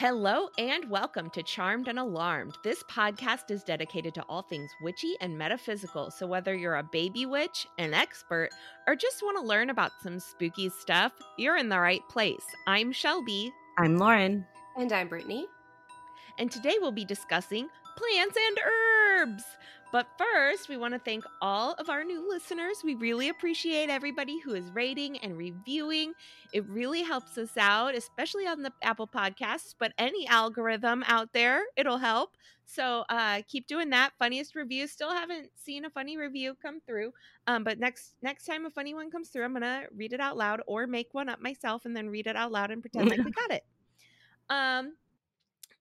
Hello and welcome to Charmed and Alarmed. This podcast is dedicated to all things witchy and metaphysical. So, whether you're a baby witch, an expert, or just want to learn about some spooky stuff, you're in the right place. I'm Shelby. I'm Lauren. And I'm Brittany. And today we'll be discussing plants and herbs. But first, we want to thank all of our new listeners. We really appreciate everybody who is rating and reviewing. It really helps us out, especially on the Apple Podcasts, but any algorithm out there, it'll help. So uh, keep doing that. Funniest reviews. Still haven't seen a funny review come through. Um, but next next time a funny one comes through, I'm gonna read it out loud or make one up myself and then read it out loud and pretend like we got it. Um,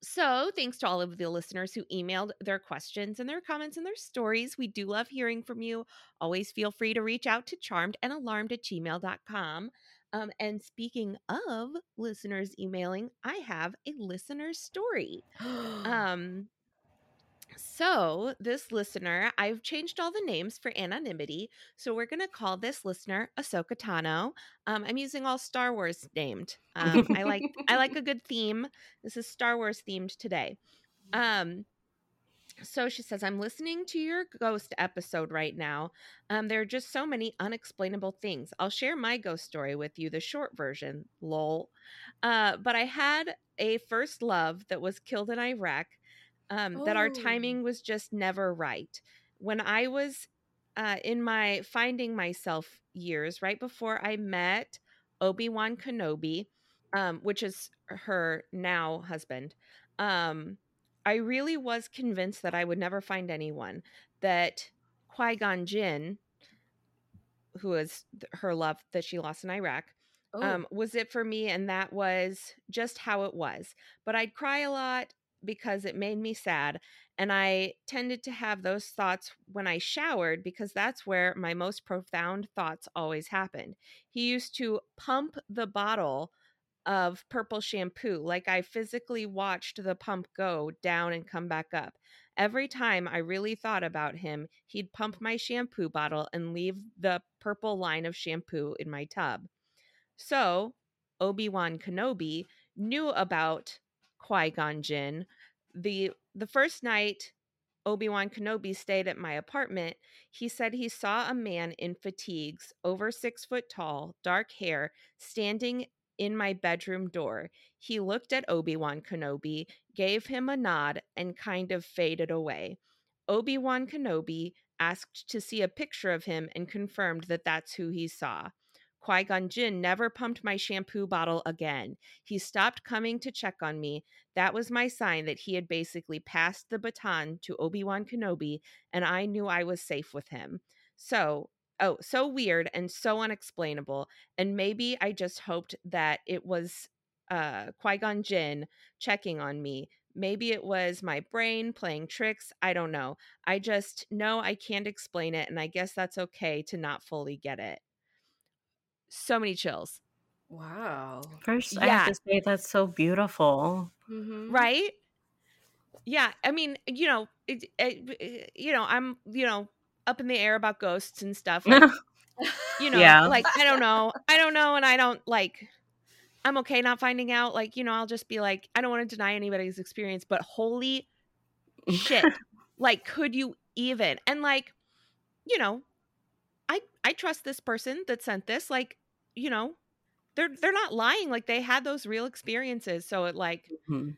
so, thanks to all of the listeners who emailed their questions and their comments and their stories. We do love hearing from you. Always feel free to reach out to charmedandalarmed at gmail.com. Um, and speaking of listeners emailing, I have a listener story. um, so, this listener, I've changed all the names for anonymity. So, we're going to call this listener Ahsoka Tano. Um, I'm using all Star Wars named. Um, I like I like a good theme. This is Star Wars themed today. Um, so she says, I'm listening to your ghost episode right now. Um, there are just so many unexplainable things. I'll share my ghost story with you, the short version, lol. Uh, but I had a first love that was killed in Iraq um, oh. that our Oh. timing was just never right. When I was uh, in my finding myself years, right before I met Obi Wan Kenobi, um, which is her now husband, um, I really was convinced that I would never find anyone. That Qui Gon Jinn, who is th- her love that she lost in Iraq, Oh, um, was it for me, and that was just how it was. But I'd cry a lot because it made me sad, and I tended to have those thoughts when I showered because that's where my most profound thoughts always happened. He used to pump the bottle of purple shampoo, like I physically watched the pump go down and come back up. Every time I really thought about him, he'd pump my shampoo bottle and leave the purple line of shampoo in my tub. So, Obi Wan Kenobi knew about Qui Gon Jinn. The the first night Obi Wan Kenobi stayed at my apartment, he said he saw a man in fatigues, over six foot tall, dark hair, standing in my bedroom door. He looked at Obi Wan Kenobi, gave him a nod, and kind of faded away. Obi Wan Kenobi asked to see a picture of him and confirmed that that's who he saw. Qui Gon Jinn never pumped my shampoo bottle again. He stopped coming to check on me. That was my sign that he had basically passed the baton to Obi Wan Kenobi, and I knew I was safe with him. So, oh, so weird and so unexplainable. And maybe I just hoped that it was uh, Qui Gon Jinn checking on me. Maybe it was my brain playing tricks. I don't know. I just know I can't explain it, and I guess that's okay to not fully get it. So many chills, wow. First, I Yeah. have to say that's so beautiful. Mm-hmm. right? Yeah, I mean, you know, it, it, it- you know, I'm, you know, up in the air about ghosts and stuff. Like, you know, Yeah. like I don't know, I don't know, and I don't like. I'm okay not finding out. Like, you know, I'll just be like, I don't want to deny anybody's experience, but holy shit, like, could you even? And like, you know, I I trust this person that sent this. Like, you know, they're they're not lying. Like, they had those real experiences. So it like Mhm.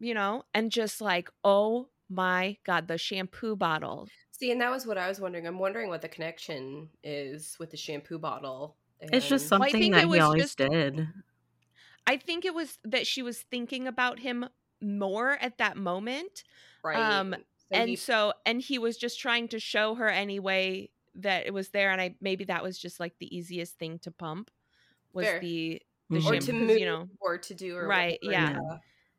you know, and just like, oh my God, the shampoo bottle. See, and that was what I was wondering. I'm wondering what the connection is with the shampoo bottle. It's just and- Well, something that it he always just- did. I think it was that she was thinking about him more at that moment. right. um, So and he- so, and he was just trying to show her anyway that it was there. And I, maybe that was just like the easiest thing to pump was Fair. the, the Mhm. or to move, you know, or to do, or Right, whatever, yeah.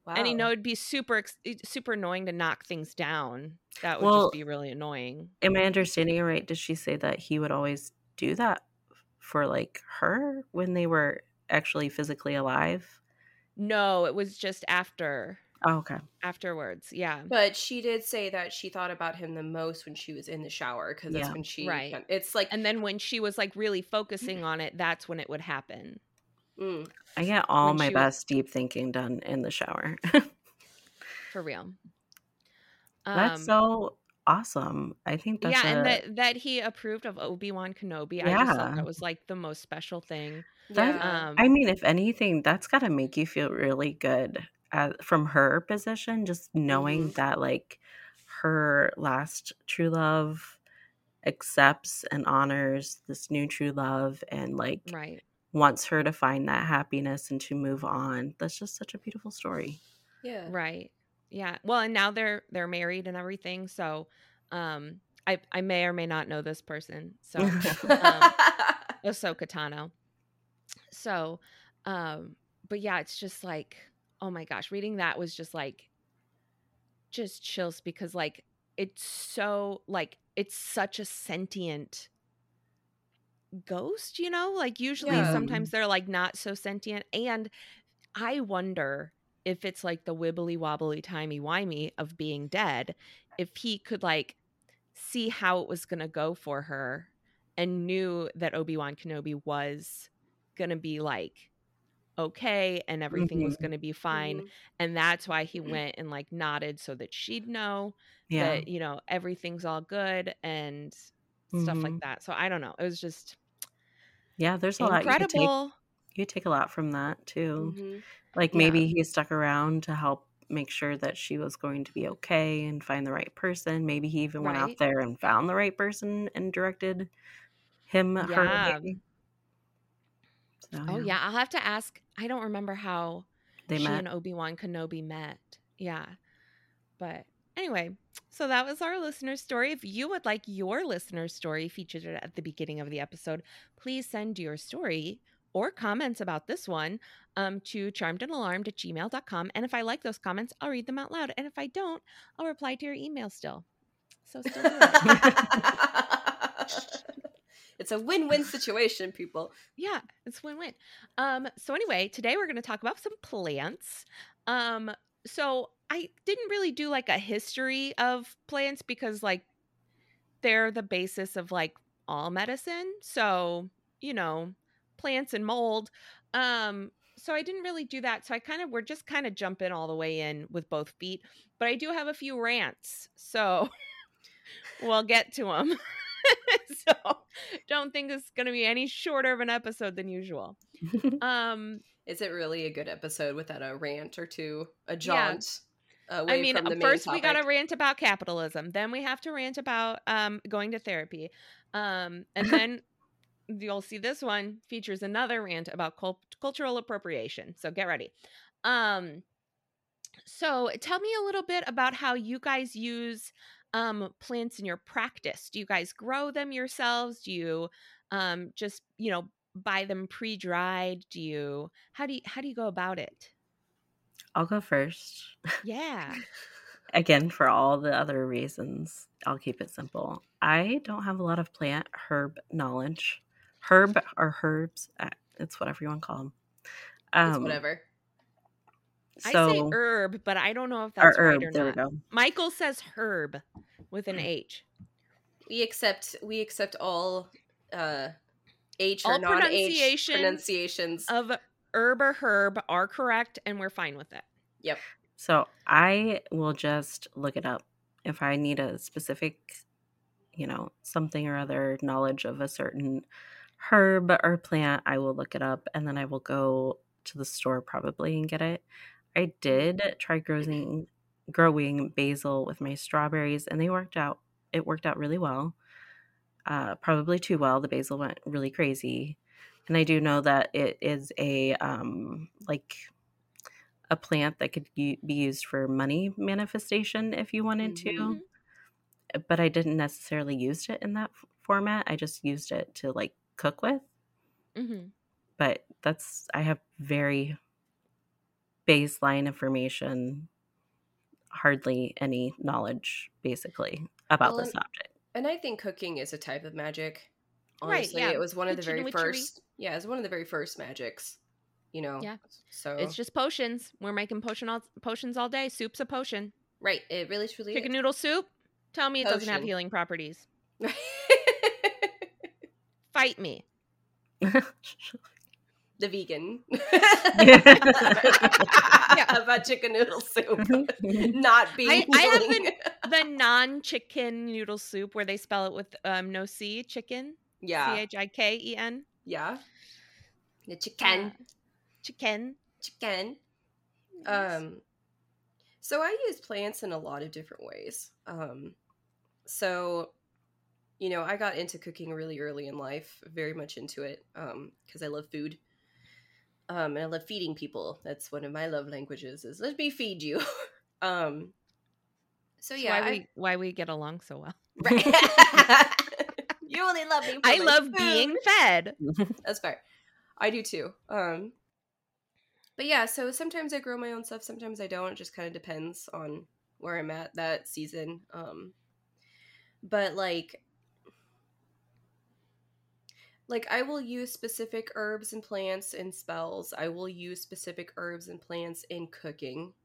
Wow. and you know it'd be super, super annoying to knock things down. That would Well, just be really annoying. Am I understanding it right? Did she say that he would always do that for like her when they were actually physically alive? No, it was just after, Oh, okay. afterwards. Yeah. But she did say that she thought about him the most when she was in the shower because that's Yeah. when she. Right. kind- It's like And then when she was like really focusing on it, that's when it would happen. Mm. I get all When my she was- best deep thinking done in the shower. For real. That's Um, so awesome. I think that's yeah, and that that he approved of Obi Wan Kenobi. I just thought Yeah. that was like the most special thing. That- Yeah. Um, I mean, if anything, that's got to make you feel really good uh, from her position, just knowing Mhm. that like her last true love accepts and honors this new true love and like right. wants her to find that happiness and to move on. That's just such a beautiful story. yeah. Right. Yeah. Well, and now they're they're married and everything. So, um, I I may or may not know this person. So, um Ahsoka Tano. So, um, but yeah, it's just like, oh my gosh, reading that was just like, just chills because like it's so like it's such a sentient ghost, you know? Like usually Yeah. sometimes they're like not so sentient, and I wonder if it's like the wibbly wobbly timey wimey of being dead, if he could like see how it was gonna go for her and knew that Obi-Wan Kenobi was gonna be like okay and everything was Mhm. gonna be fine. Mhm. And that's why he went and like nodded so that she'd know Yeah. that, you know, everything's all good and stuff like Mhm. that. So I don't know. It was just Yeah, there's a lot you take incredible. you take a lot from that too. Mhm. Like Yeah. maybe he stuck around to help make sure that she was going to be okay and find the right person. Maybe he even went Right. out there and found the right person and directed him her Yeah. maybe. So, Oh yeah, I'll have to ask. I don't remember how They she met. and Obi-Wan Kenobi met. Yeah. But anyway, so that was our listener story. If you would like your listener story featured at the beginning of the episode, please send your story or comments about this one um, to charmedandalarmed at gmail.com. And if I like those comments, I'll read them out loud. And if I don't, I'll reply to your email still. So still do it. it's a win-win situation, people. yeah, it's win-win. Um, so anyway, today we're going to talk about some plants. Um, so I didn't really do like a history of plants because like they're the basis of like all medicine. So, you know, plants and mold. Um, so I didn't really do that. So I kind of we're just kind of jumping all the way in with both feet, but I do have a few rants. So we'll get to them. so don't think it's going to be any shorter of an episode than usual. Um, Is it really a good episode without a rant or two, a jaunt? Away I mean, first we got to rant about capitalism, then we have to rant about um, going to therapy, um, and then you'll see this one features another rant about cul- cultural appropriation. So get ready. Um, so tell me a little bit about how you guys use um, plants in your practice. Do you guys grow them yourselves? Do you um, just you know buy them pre-dried? Do you how do you how do you go about it? I'll go first. Yeah. Again, for all the other reasons, I'll keep it simple. I don't have a lot of plant herb knowledge. Herb or herbs, uh, it's whatever you want to call them. It's Um, whatever. I say herb, but I don't know if or that's herb, right or there we not. go. Michael says herb with an H. We accept we accept all uh H or All non H pronunciations pronunciations. Of herb or herb are correct, and we're fine with it. yep. So I will just look it up if I need a specific, you know, something or other knowledge of a certain herb or plant. I will look it up and then I will go to the store probably and get it. I did try growing growing basil with my strawberries and they worked out. It worked out really well. Uh, probably too well. The basil went really crazy, and I do know that it is a um, like a plant that could u- be used for money manifestation if you wanted Mhm. to. But I didn't necessarily use it in that f- format. I just used it to like cook with. hmm But that's I have very baseline information, hardly any knowledge basically about Well, the subject. And I think cooking is a type of magic. Right, Honestly, yeah. it was one of the Witchy very first. Yeah, it's one of the very first magics. You know. Yeah. So It's just potions. We're making potion all, potions all day. Soup's a potion. right. It really truly Chicken is. noodle soup. Tell me it doesn't have healing properties. Fight me. the vegan Yeah. about chicken noodle soup not being I, I have the, non-chicken noodle soup where they spell it with um no c chicken yeah c h i k e n yeah the chicken Uh, chicken. chicken. Um, so I use plants in a lot of different ways. Um, so, you know, I got into cooking really early in life, very much into it, um, because I love food. Um, and I love feeding people. That's one of my love languages is let me feed you. um, so yeah, why I- we why we get along so well. right. you only love me. For I my love food. being fed. That's fair. I do too. Um but yeah, so sometimes I grow my own stuff, sometimes I don't. It just kind of depends on where I'm at that season. Um but like like I will use specific herbs and plants in spells. I will use specific herbs and plants in cooking.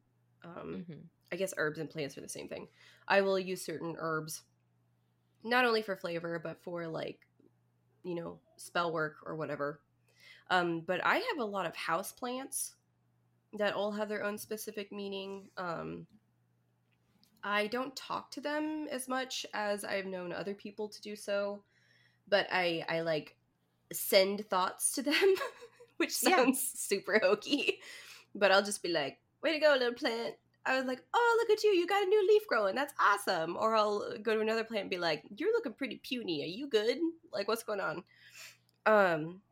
Um Mhm. I guess herbs and plants are the same thing. I will use certain herbs not only for flavor but for like you know spell work or whatever. Um, but I have a lot of house plants that all have their own specific meaning. Um, I don't talk to them as much as I've known other people to do so, but I I like send thoughts to them, which Yeah. sounds super hokey. But I'll just be like, "Way to go, little plant." I was like, "Oh, look at you! You got a new leaf growing. That's awesome." Or I'll go to another plant and be like, "You're looking pretty puny. Are you good? Like, what's going on?" Um,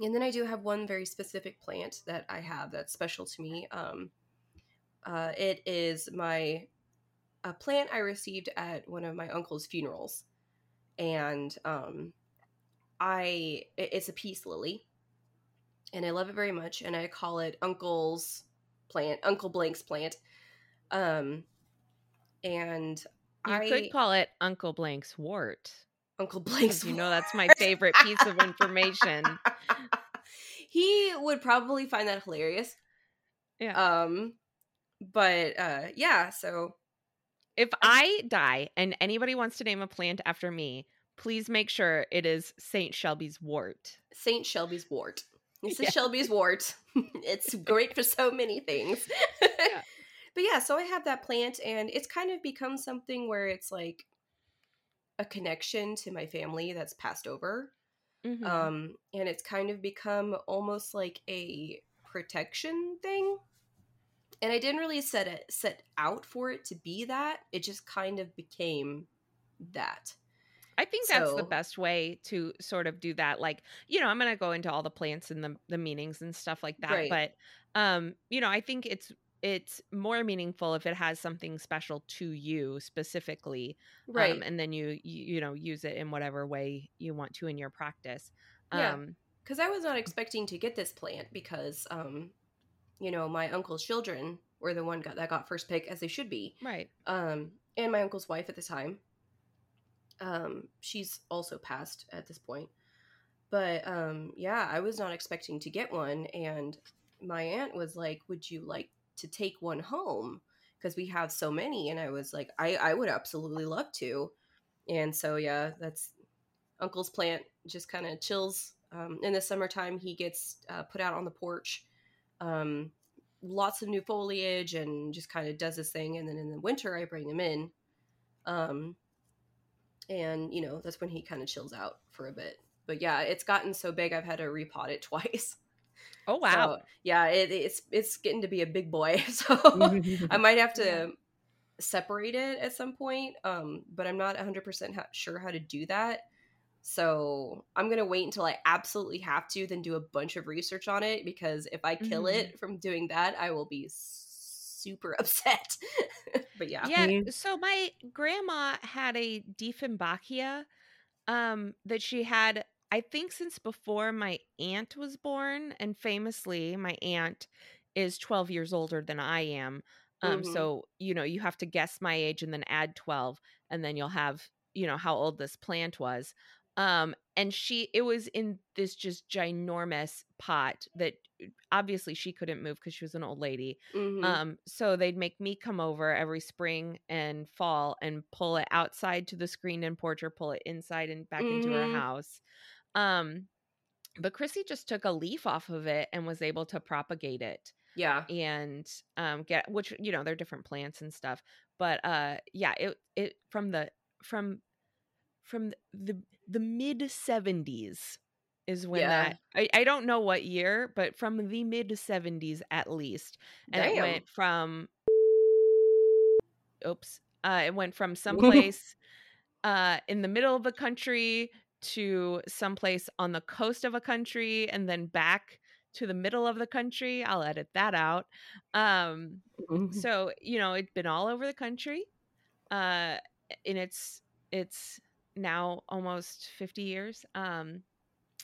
and then I do have one very specific plant that I have that's special to me. Um, uh, it is my a plant I received at one of my uncle's funerals, and um, I it's a peace lily, and I love it very much. And I call it Uncle's plant, Uncle Blank's plant. Um, and You I could call it Uncle Blank's wart. Uncle Blank's, You know that's my favorite piece of information. he would probably find that hilarious. Yeah. Um, but uh, yeah. So If I die and anybody wants to name a plant after me, please make sure it is Saint Shelby's wart. Saint Shelby's wart. This is Shelby's wart. it's great for so many things. Yeah. But yeah, so I have that plant, and it's kind of become something where it's like a connection to my family that's passed over. Mhm. Um, and it's kind of become almost like a protection thing. And I didn't really set it set out for it to be that. It just kind of became that. I think that's the best way to sort of do that. Like, you know, I'm gonna go into all the plants and the the meanings and stuff like that. Right. But um, you know, I think it's it's more meaningful if it has something special to you specifically. Right. Um, and then you, you you know use it in whatever way you want to in your practice. Yeah. Um because I was not expecting to get this plant because, um, you know, my uncle's children were the one got, that got first pick as they should be, right. um, and my uncle's wife at the time. Um, she's also passed at this point, but um, yeah, I was not expecting to get one, and my aunt was like, "Would you like to take one home?" Because we have so many, and I was like, "I I would absolutely love to," and so yeah, that's uncle's plant just kind of chills um, in the summertime. He gets uh, put out on the porch um, lots of new foliage and just kind of does his thing and then in the winter i bring him in. Um, and you know that's when he kind of chills out for a bit but yeah it's gotten so big i've had to repot it twice Oh wow. So, yeah it, it's it's getting to be a big boy so i might have to Yeah. separate it at some point um but i'm not 100% ha- sure how to do that so i'm gonna wait until i absolutely have to then do a bunch of research on it because if i kill Mhm. it from doing that i will be super upset but yeah yeah. So my grandma had a Dieffenbachia um that she had I think since before my aunt was born and famously my aunt is 12 years older than I am. Um Mhm. so you know you have to guess my age and then add 12 and then you'll have you know how old this plant was. Um and she it was in this just ginormous pot that uh, obviously she couldn't move because she was an old lady. Mhm. Um, so they'd make me come over every spring and fall and pull it outside to the screened in porch or pull it inside and back into her Mhm. house. Um, but Chrissy just took a leaf off of it and was able to propagate it Yeah. and um get which you know they're different plants and stuff but uh yeah it it from the from from the the mid 70s is when Yeah. that I, I don't know what year but from the mid 70s at least and it went from oops uh it went from someplace uh in the middle of the country to someplace on the coast of a country and then back to the middle of the country i'll edit that out um so you know it's been all over the country uh and it's it's now almost 50 years um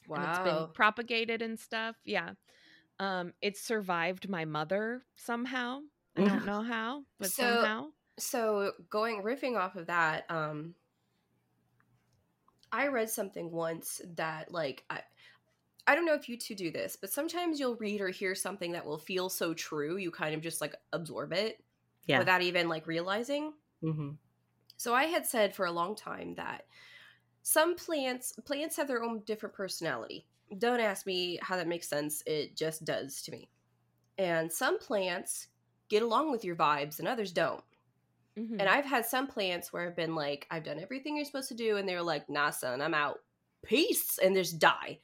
and it's been propagated and stuff yeah. Um it's survived my mother somehow i don't know how but So- somehow. so going riffing off of that um i read something once that like i i don't know if you two do this but sometimes you'll read or hear something that will feel so true you kind of just like absorb it Yeah. without even like realizing. Hmm so i had said for a long time that some plants plants have their own different personality don't ask me how that makes sense it just does to me and some plants get along with your vibes and others don't Mhm. and I've had some plants where I've been like, I've done everything you're supposed to do, and they're like, nah, son, I'm out. Peace. And just die.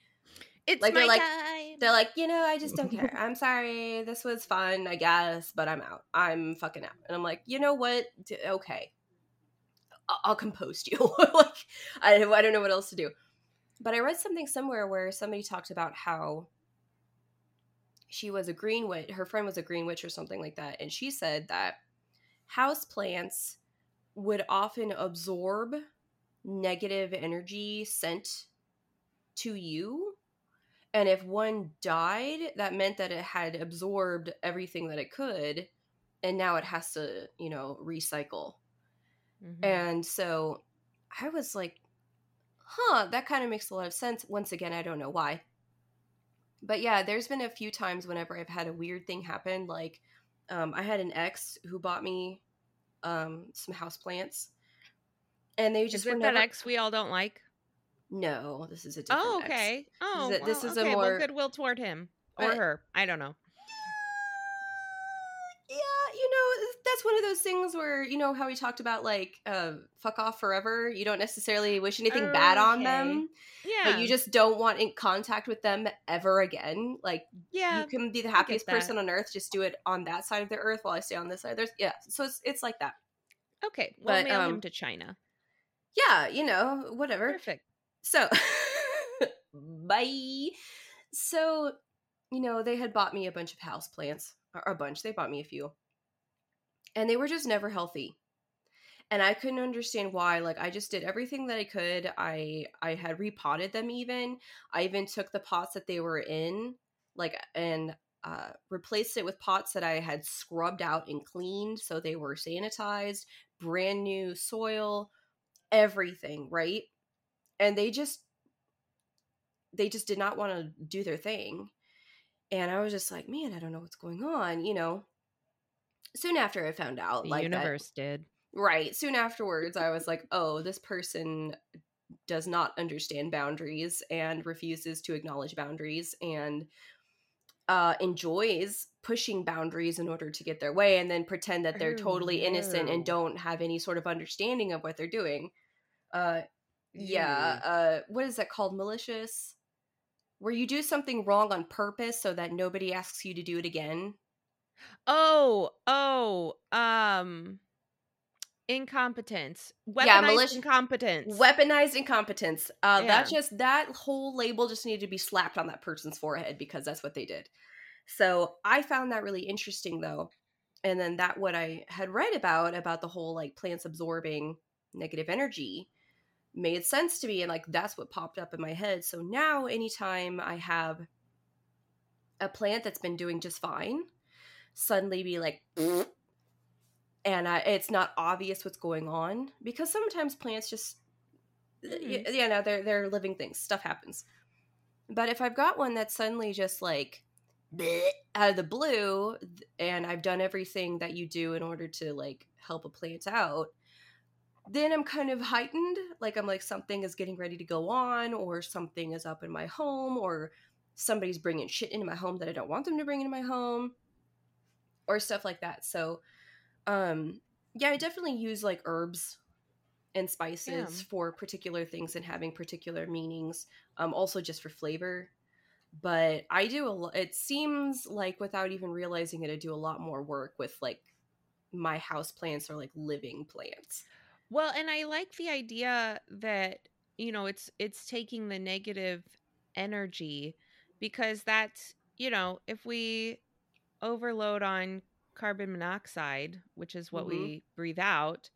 it's like, they're like- time. They're like, you know, I just don't care. I'm sorry. This was fun, I guess, but I'm out. I'm fucking out. And I'm like, you know what? D- okay. I'll compost you. like, I, I don't know what else to do. But I read something somewhere where somebody talked about how she was a green witch, her friend was a green witch or something like that. And she said that house plants would often absorb negative energy sent to you. And if one died, that meant that it had absorbed everything that it could. And now it has to, you know, recycle. Mhm. And so I was like, huh, that kind of makes a lot of sense. Once again, I don't know why. But yeah, there's been a few times whenever I've had a weird thing happen. Like, um, I had an ex who bought me um, some houseplants. And they is just it were that ex we all don't like No, this is a different oh ex. okay oh This is a- this well, is a okay, well more- goodwill toward him or her i don't know Yeah, you that's one of those things where, you know, how we talked about like uh, fuck off forever. You don't necessarily wish anything bad on Okay. them. yeah but you just don't want in contact with them ever again. Like yeah you can be the happiest person on earth, just do it on that side of the earth while I stay on this side. There's yeah, so it's it's like that. okay we'll but, mail him um, to china Yeah, you know, whatever. perfect So bye. So, you know, they had bought me a bunch of house plants. Or a bunch. They bought me a few. And they were just never healthy. And I couldn't understand why. Like I just did everything that I could. I I had repotted them even. I even took the pots that they were in, like and uh, replaced it with pots that I had scrubbed out and cleaned so they were sanitized, brand new soil, everything, right? And they just they just did not want to do their thing. And I was just like, man, I don't know what's going on, you know. Soon after I found out the like that- universe did Right. Soon afterwards, I was like, oh, this person does not understand boundaries and refuses to acknowledge boundaries and uh, enjoys pushing boundaries in order to get their way and then pretend that they're Oh, totally innocent and don't have any sort of understanding of what they're doing. Uh, yeah. Uh, what is that called? Malicious? Where you do something wrong on purpose so that nobody asks you to do it again. Oh oh um incompetence weaponized Yeah, malici- incompetence Weaponized incompetence. Uh, That just that whole label just needed to be slapped on that person's forehead because that's what they did. So I found that really interesting though, and then that what I had read about about the whole like plants absorbing negative energy made sense to me, and like that's what popped up in my head. So now anytime I have a plant that's been doing just fine, suddenly be like. And I, it's not obvious what's going on because sometimes plants just y- Mhm. yeah, no, they're they're living things. Stuff happens. But if I've got one that's suddenly just like out of the blue, and I've done everything that you do in order to like help a plant out, then I'm kind of heightened. Like I'm like something is getting ready to go on, or something is up in my home, or somebody's bringing shit into my home that I don't want them to bring into my home, or stuff like that. So, um, yeah, I definitely use like herbs and spices Yeah. for particular things and having particular meanings. Um, also just for flavor. But I do a lot. It seems like without even realizing it, I do a lot more work with like my house plants or like living plants. Well, and I like the idea that you know it's it's taking the negative energy because that's you know if we overload on carbon monoxide, which is what Mhm. we breathe out,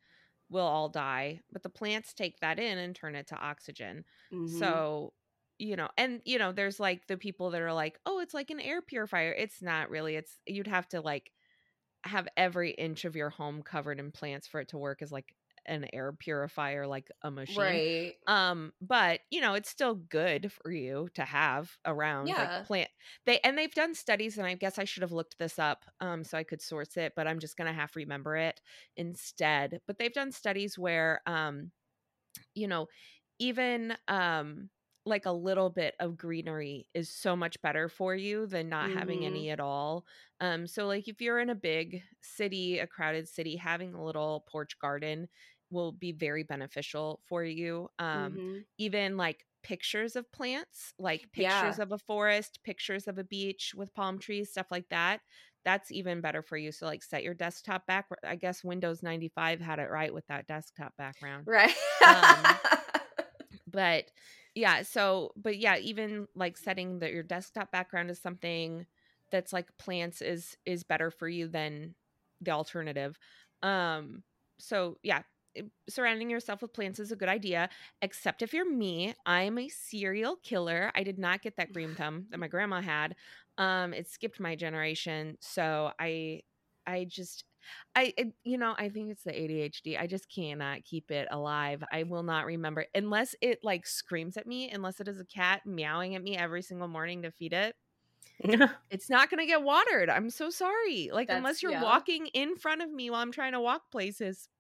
we'll all die. But the plants take that in and turn it to oxygen. Mhm. So, you know, and you know, there's like the people that are like, "Oh, it's like an air purifier." It's not really. It's you'd have to like have every inch of your home covered in plants for it to work as like an air purifier like a machine. right. Um, but you know, it's still good for you to have around Yeah. like plant they and they've done studies and I guess I should have looked this up um so I could source it, but I'm just gonna have to remember it instead. But they've done studies where um, you know, even um like a little bit of greenery is so much better for you than not having Mhm. any at all. Um, so like if you're in a big city, a crowded city, having a little porch garden will be very beneficial for you. Um, Mhm. even like pictures of plants, like Yeah. pictures of a forest, pictures of a beach with palm trees, stuff like that. That's even better for you. So like set your desktop back. I guess Windows 95 had it right with that desktop background Right. Um, but yeah so but yeah even like setting that your desktop background is something that's like plants is is better for you than the alternative um so yeah surrounding yourself with plants is a good idea except if you're me i'm a serial killer i did not get that green thumb that my grandma had um it skipped my generation so i i just I, it- you know, I think it's the ADHD. I just cannot keep it alive. I will not remember unless it like screams at me, unless it is a cat meowing at me every single morning to feed it. It's not going to get watered. I'm so sorry. Like, That's- unless you're yeah. walking in front of me while I'm trying to walk places,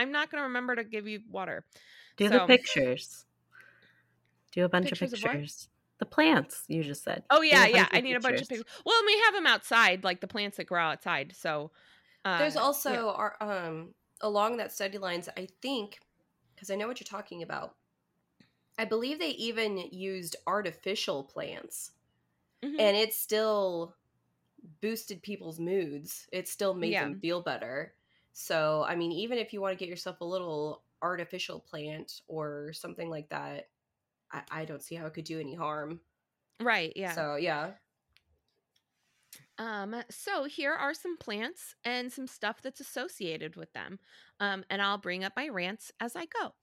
I'm not going to remember to give you water. Do the pictures. Do a bunch Pictures of of pictures. The plants you just said. Oh, yeah, yeah. I need a bunch of pictures. Well, and we have them outside, like the plants that grow outside. So, uh, There's you know. also our, um along that study lines, I think, because I know what you're talking about. I believe they even used artificial plants, Mhm. and it still boosted people's moods. It still made Yeah. them feel better. So, I mean, even if you want to get yourself a little artificial plant or something like that, I, I don't see how it could do any harm. right. Yeah. So, yeah. Um, so here are some plants and some stuff that's associated with them. Um, and I'll bring up my rants as I go.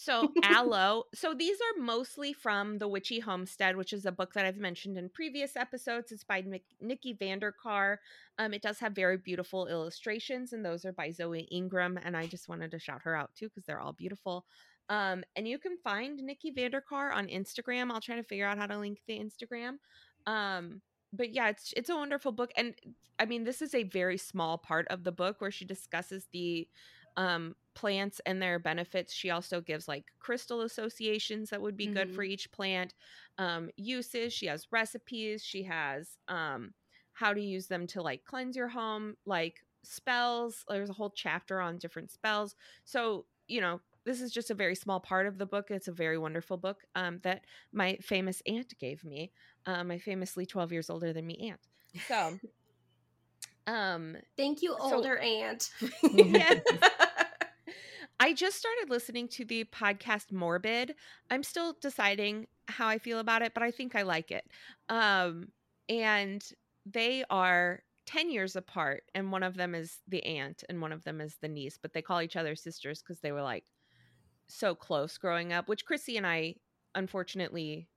So aloe. So these are mostly from The Witchy Homestead, which is a book that I've mentioned in previous episodes. It's by Nikki Van De Car. Um, it does have very beautiful illustrations, and those are by Zoe Ingram. And I just wanted to shout her out too because they're all beautiful. Um, and you can find Nikki Van De Car on Instagram. I'll try to figure out how to link the Instagram. Um, but yeah, it's it's a wonderful book, and I mean, this is a very small part of the book where she discusses the um, plants and their benefits. She also gives like crystal associations that would be good for each plant, um, uses. She has recipes. She has um, how to use them to like cleanse your home, like spells. There's a whole chapter on different spells. So you know. This is just a very small part of the book. It's a very wonderful book um, that my famous aunt gave me uh, my famously 12 years older than me aunt. So, um, Thank you, So- older aunt. yeah. I just started listening to the podcast Morbid. I'm still deciding how I feel about it, but I think I like it. Um, and they are 10 years apart, and one of them is the aunt and one of them is the niece, but they call each other sisters because they were like so close growing up, which Chrissy and I, unfortunately,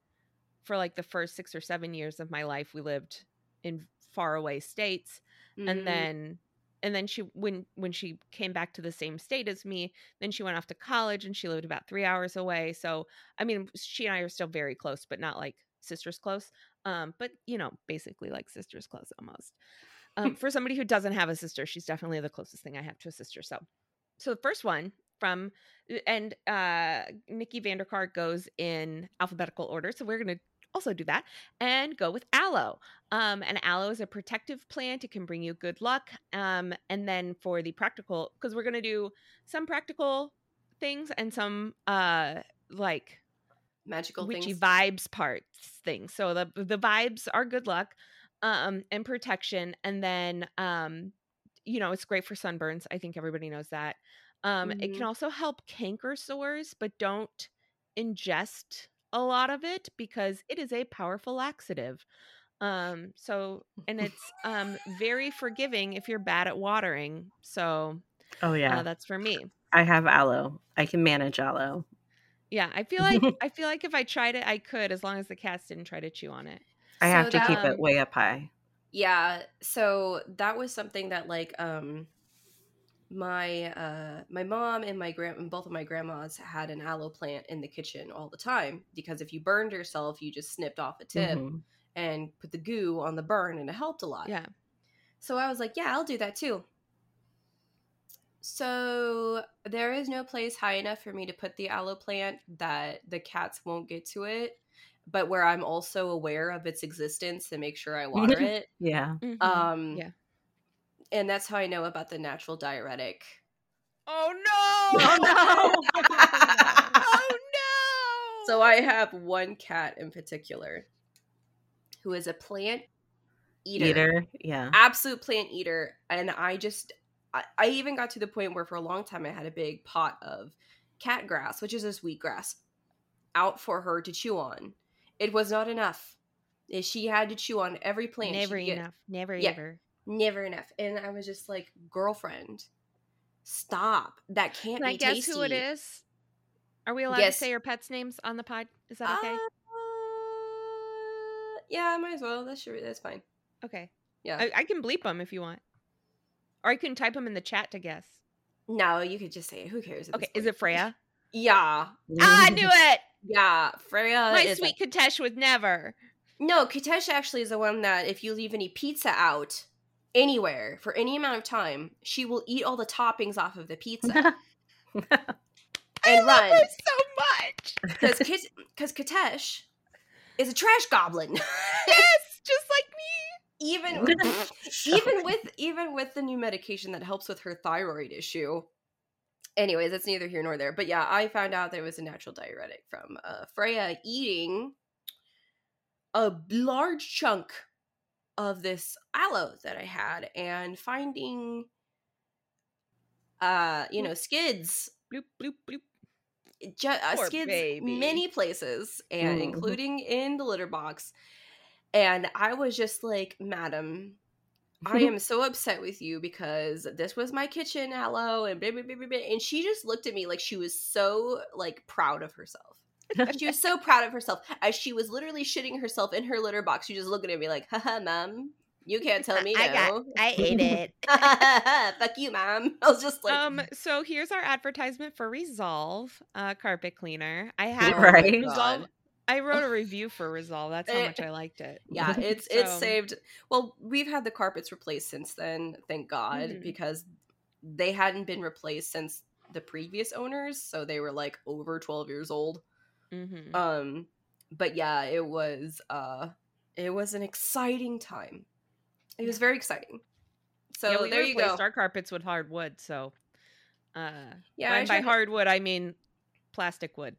for like the first six or seven years of my life, we lived in faraway states Mhm. and then and then she when when she came back to the same state as me then she went off to college and she lived about three hours away so i mean she and i are still very close but not like sisters close um but you know basically like sisters close almost um for somebody who doesn't have a sister she's definitely the closest thing i have to a sister so so the first one from and uh Nikki Van De Car goes in alphabetical order. So we're gonna also do that and go with aloe. Um, and aloe is a protective plant. It can bring you good luck. Um, and then for the practical, because we're gonna do some practical things and some uh like Magical witchy things. vibes parts things. So the the vibes are good luck um and protection and then um you know it's great for sunburns. I think everybody knows that. Um it can Mhm. also help canker sores, but don't ingest a lot of it because it is a powerful laxative. Um so and it's um very forgiving if you're bad at watering. So Oh yeah, uh, that's for me. I have aloe. I can manage aloe. Yeah, I feel like I feel like if I tried it, I could, as long as the cats didn't try to chew on it. I So have to that- keep it way up high. Yeah, so that was something that like um my uh my mom and my grand and both of my grandmas had an aloe plant in the kitchen all the time because if you burned yourself, you just snipped off a tip Mhm. and put the goo on the burn and it helped a lot. Yeah. So I was like, yeah, I'll do that too. So there is no place high enough for me to put the aloe plant that the cats won't get to it, but where I'm also aware of its existence and make sure I water it. Yeah. Mhm. Um Yeah. And that's how I know about the natural diuretic. oh no! Oh, no! oh no! So I have one cat in particular who is a plant eater. Eater. Yeah. absolute plant eater and i just I, I even got to the point where for a long time i had a big pot of cat grass which is this wheatgrass out for her to chew on it was not enough she had to chew on every plant she never could get. enough. Never Yeah. ever. Never enough and i was just like girlfriend stop that can't Can I be guess tasty who it is? Are we allowed Yes. to say our pets' names on the pod? Is that okay? Uh, yeah might as well that's sure that's fine okay. yeah I, I can bleep them if you want, or I can type them in the chat to guess. no you could just say it who cares Okay, is it Freya? yeah ah, I knew it. yeah freya My sweet Katesh would never. No, Katesh actually is the one that if you leave any pizza out anywhere for any amount of time, she will eat all the toppings off of the pizza I and love run. her so much. Because because Katesh is a trash goblin. yes, just like me. even even with even with the new medication that helps with her thyroid issue. Anyways, it's neither here nor there. But yeah, I found out that it was a natural diuretic from uh, Freya eating a large chunk of this aloe that I had and finding uh you know skids Bloop bloop bloop. ju- uh, skids baby. many places and Mm. including in the litter box and i was just like madam i am so upset with you because this was my kitchen aloe and blah, blah, blah, blah, blah. and she just looked at me like she was so like proud of herself she was so proud of herself as she was literally shitting herself in her litter box she was just looking at me like haha mom you can't tell me I no got. I ate it. fuck you mom i was just like um. So here's our advertisement for Resolve uh, carpet cleaner. I had Oh Right. Resolve. I wrote a review for Resolve. That's how Eh, much I liked it. yeah it's it's saved well we've had the carpets replaced since then thank god Mhm. because they hadn't been replaced since the previous owners so they were like over 12 years old Mm-hmm. um but yeah it was uh it was an exciting time it was very exciting so yeah, we there you go replaced our carpets with hardwood. So, uh, yeah and by to- hardwood I mean plastic wood.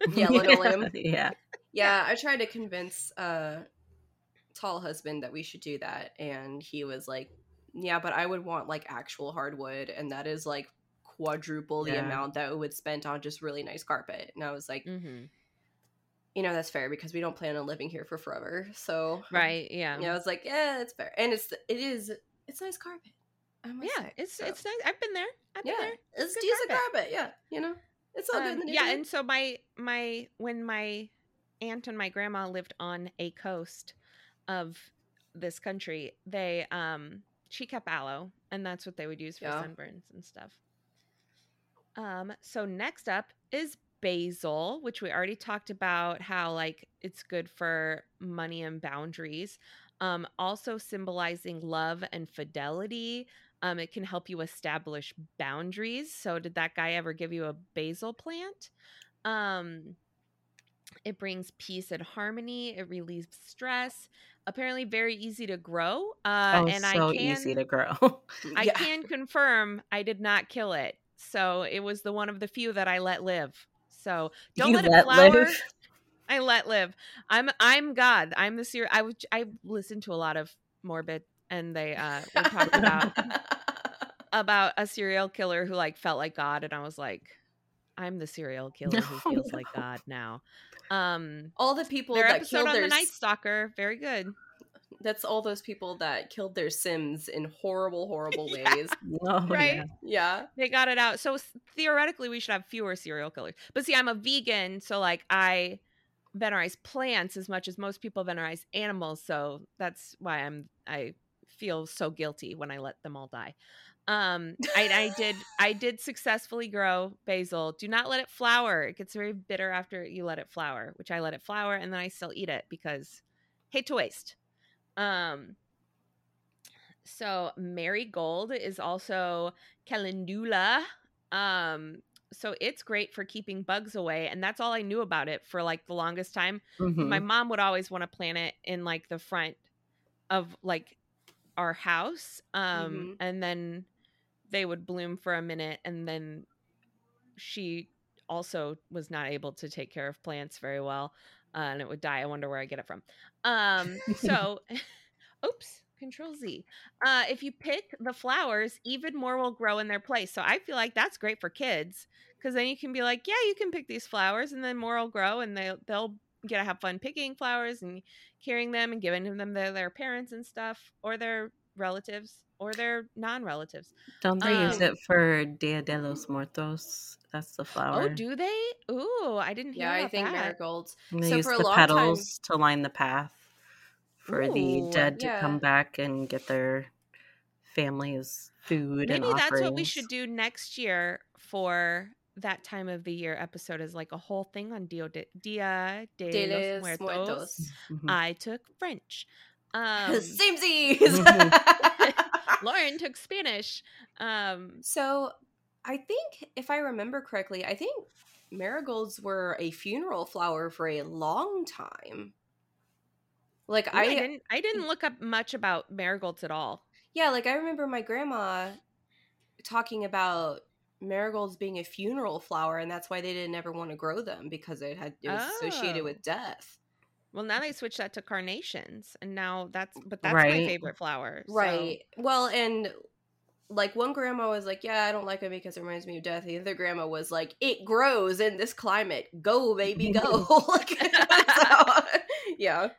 yeah linoleum yeah. yeah i tried to convince uh tall husband that we should do that and he was like yeah but i would want like actual hardwood and that is like quadruple the Yeah. amount that would spend on just really nice carpet and i was like Mm-hmm. you know that's fair because we don't plan on living here for forever so Right. Yeah. yeah i was like yeah that's fair and it's it is it's nice carpet I must Yeah. say. It's So, it's nice. I've been there. I've been there. it's good decent carpet. carpet. yeah you know it's all good in Um, the yeah, and so my my when my aunt and my grandma lived on a coast of this country, they um she kept aloe, and that's what they would use for Yeah. sunburns and stuff. Um, so next up is basil, which we already talked about how like it's good for money and boundaries. Um, also symbolizing love and fidelity. Um, it can help you establish boundaries. So, did that guy ever give you a basil plant? Um, it brings peace and harmony. It relieves stress. Apparently, very easy to grow. Uh, oh, and so I can, easy to grow. I can confirm I did not kill it. So it was the one of the few that I let live. So don't You let it flower. live? I let live. I'm I'm God. I'm the serial. I I listened to a lot of morbid, and they uh were talking about about a serial killer who like felt like God, and I was like, I'm the serial killer who feels like no. God now. Um, all the people their that episode killed on their the Night Stalker, very good. That's all those people that killed their sims in horrible horrible Yeah. ways Oh, Right? yeah. yeah They got it out. So theoretically, we should have fewer serial killers. But see, I'm a vegan, so like I venerate plants as much as most people venerate animals. So that's why I'm I feel so guilty when I let them all die. Um, I, I did I did successfully grow basil. Do not let it flower. It gets very bitter after you let it flower, which I let it flower and then I still eat it because hate to waste. Um, so marigold is also calendula. Um, so it's great for keeping bugs away, and that's all I knew about it for like the longest time. Mhm. My mom would always want to plant it in like the front of like our house, um, Mhm. and then they would bloom for a minute, and then she also was not able to take care of plants very well, uh, and it would die. I wonder where I get it from. Um, so, oops, Control Z. Uh, if you pick the flowers, even more will grow in their place. So I feel like that's great for kids because then you can be like, yeah, you can pick these flowers, and then more will grow, and they they'll get to have fun picking flowers and carrying them and giving them to their parents and stuff, or their relatives, or their non-relatives. Don't they use Um, it for Dia de los Muertos? That's the flower. Oh, do they? Ooh, I didn't hear yeah i think that. marigolds And they So use for a the long time- petals to line the path for the dead to yeah. come back and get their families food and Maybe that's what we should do next year for that time of the year episode is like a whole thing on Dia de, Dia de, De los Muertos. Muertos. Mhm. I took French. Um, Samesies. Lauren took Spanish. Um, so i think if i remember correctly i think marigolds were a funeral flower for a long time like I, I didn't. I didn't look up much about marigolds at all. Yeah, like I remember my grandma talking about marigolds being a funeral flower, and that's why they didn't ever want to grow them because it had it was associated Oh. with death. Well, now they switched that to carnations, and now that's but that's Right. my favorite flower. so- Right. Well, and like one grandma was like, "Yeah, I don't like it because it reminds me of death." The other grandma was like, "It grows in this climate. Go, baby, go!" so, yeah.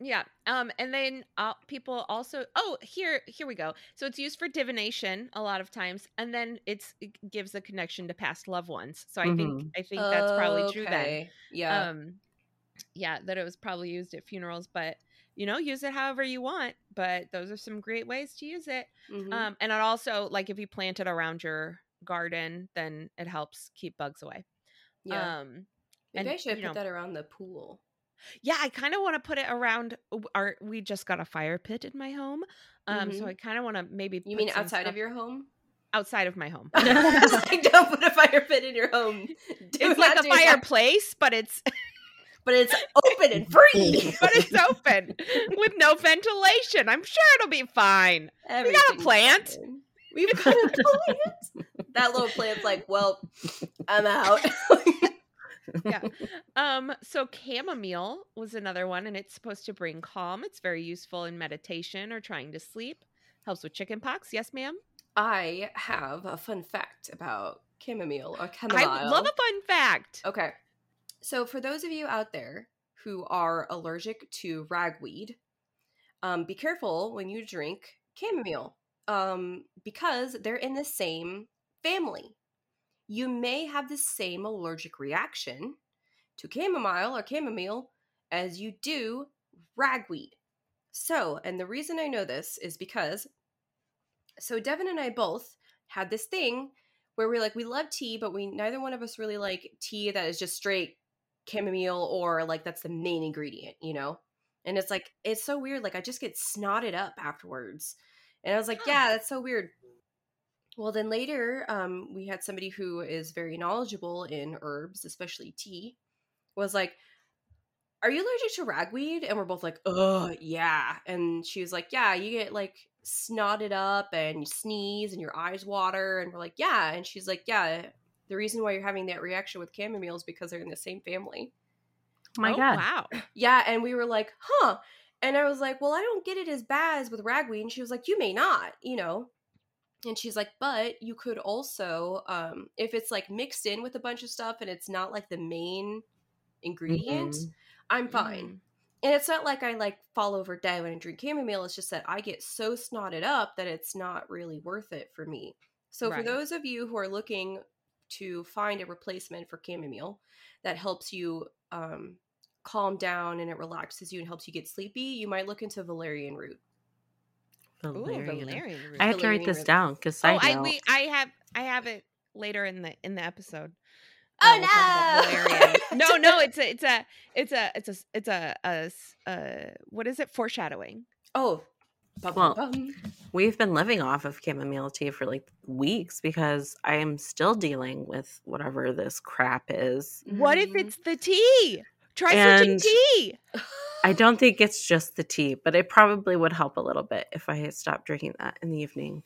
Yeah. Um, and then uh, people also. Oh, here, here we go. So it's used for divination a lot of times, and then it's it gives a connection to past loved ones. So I think Mhm. I think that's probably true then. Yeah. Um, yeah, that it was probably used at funerals, but you know, use it however you want. But those are some great ways to use it. Mhm. Um, and it also like if you plant it around your garden, then it helps keep bugs away. yeah. Um, Maybe and, I should put know- that around the pool. yeah, I kind of want to put it around our. We just got a fire pit in my home, um, so Mhm. I kind of want to maybe. You put mean outside of your home? outside of my home? like, don't put a fire pit in your home. Do it's like a do that. fireplace, but it's but it's open and free. but it's open with no ventilation. I'm sure it'll be fine. We got a plant. fine. We've got a plant. that little plant's like, well, I'm out. Yeah. Um, so chamomile was another one, and it's supposed to bring calm. It's very useful in meditation or trying to sleep. Helps with chicken pox. Yes, ma'am. I have a fun fact about chamomile or chamomile. I love a fun fact. Okay. So, for those of you out there who are allergic to ragweed, um, be careful when you drink chamomile um, because they're in the same family. You may have the same allergic reaction to chamomile or chamomile as you do ragweed. So, and the reason I know this is because so Devin and I both had this thing where we're like we love tea but we neither one of us really like tea that is just straight chamomile or like that's the main ingredient you know and it's like it's so weird like i just get snotted up afterwards And I was like, Huh. yeah, that's so weird. Well, then later, um, we had somebody who is very knowledgeable in herbs, especially tea, was like, Are you allergic to ragweed? And we're both like, Oh, yeah. And she was like, Yeah, you get like snotted up and you sneeze and your eyes water. And we're like, Yeah. And she's like, Yeah, the reason why you're having that reaction with chamomile is because they're in the same family. Oh my Oh, god. Wow. Yeah, and we were like, huh. And I was like, well, I don't get it as bad as with ragweed. And she was like, you may not, you know. And she's like, but you could also, um, if it's like mixed in with a bunch of stuff and it's not like the main ingredient, Mhm. I'm fine. Mhm. And it's not like I like fall over dead when I drink chamomile. It's just that I get so snotted up that it's not really worth it for me. So for those of you who are looking to find a replacement for chamomile that helps you um, calm down and it relaxes you and helps you get sleepy, you might look into valerian root. Ooh, Valerian. valerian root. I have to write this root. down because Oh, I I know. we I have I have it later in the in the episode. Oh, Uh, we'll talk about no! no, no, it's a it's a it's a it's a it's a, a, s- uh what is it? Foreshadowing. Oh, bum, Well, bum, bum. We've been living off of chamomile tea for like weeks because I am still dealing with whatever this crap is. What if Mhm. it's the tea? Try switching tea. I don't think it's just the tea, but it probably would help a little bit if I had stopped drinking that in the evening.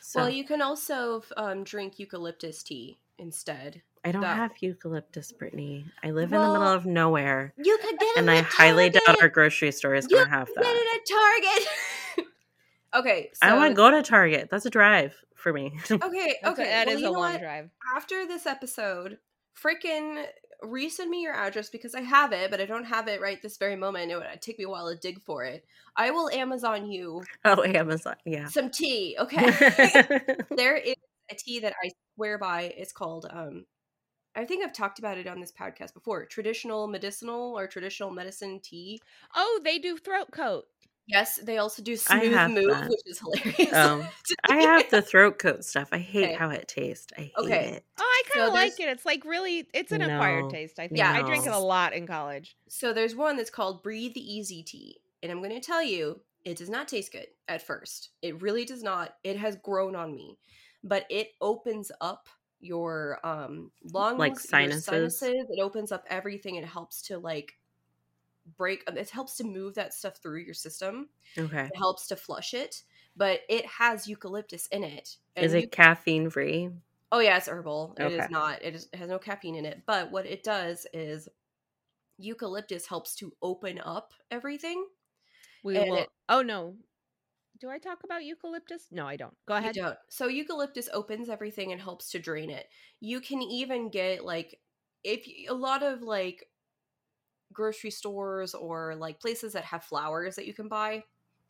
So Well, you can also um, drink eucalyptus tea instead. I don't that- have eucalyptus, Brittany. I live in the middle of nowhere, You could get it and at I highly doubt our grocery store is going to have that. Get that. it at Target. okay, so I want to go to Target. That's a drive for me. Okay, okay. that well, is a long what? drive. After this episode, freaking resend me your address because I have it, but I don't have it right this very moment. It would take me a while to dig for it. I will Amazon you oh, Amazon. Yeah. some tea, okay? there is a tea that I swear by. It's called um I think I've talked about it on this podcast before. Traditional medicinal or traditional medicine tea. Oh, they do throat coat. Yes, they also do smooth move, that. which is hilarious. um, I have the throat coat stuff. I hate Okay. how it tastes. I hate Okay. it. Oh, I kind of So like it. It's like really, it's an acquired taste. I think. Yeah. I drink it a lot in college. So there's one that's called Breathe Easy Tea. And I'm going to tell you, it does not taste good at first. It really does not. It has grown on me. But it opens up your um lungs, your sinuses? It opens up everything. It helps to like break uh, it helps to move that stuff through your system. Okay. It helps to flush it, but it has eucalyptus in it. Is it caffeine free? Oh yeah, it's herbal. It Okay. is not. It, is, it has no caffeine in it. But what it does is eucalyptus helps to open up everything. We will. it- oh no, do I talk about eucalyptus? No, I don't. Go You ahead. don't. So eucalyptus opens everything and helps to drain it. You can even get like if you, a lot of like grocery stores or like places that have flowers that you can buy,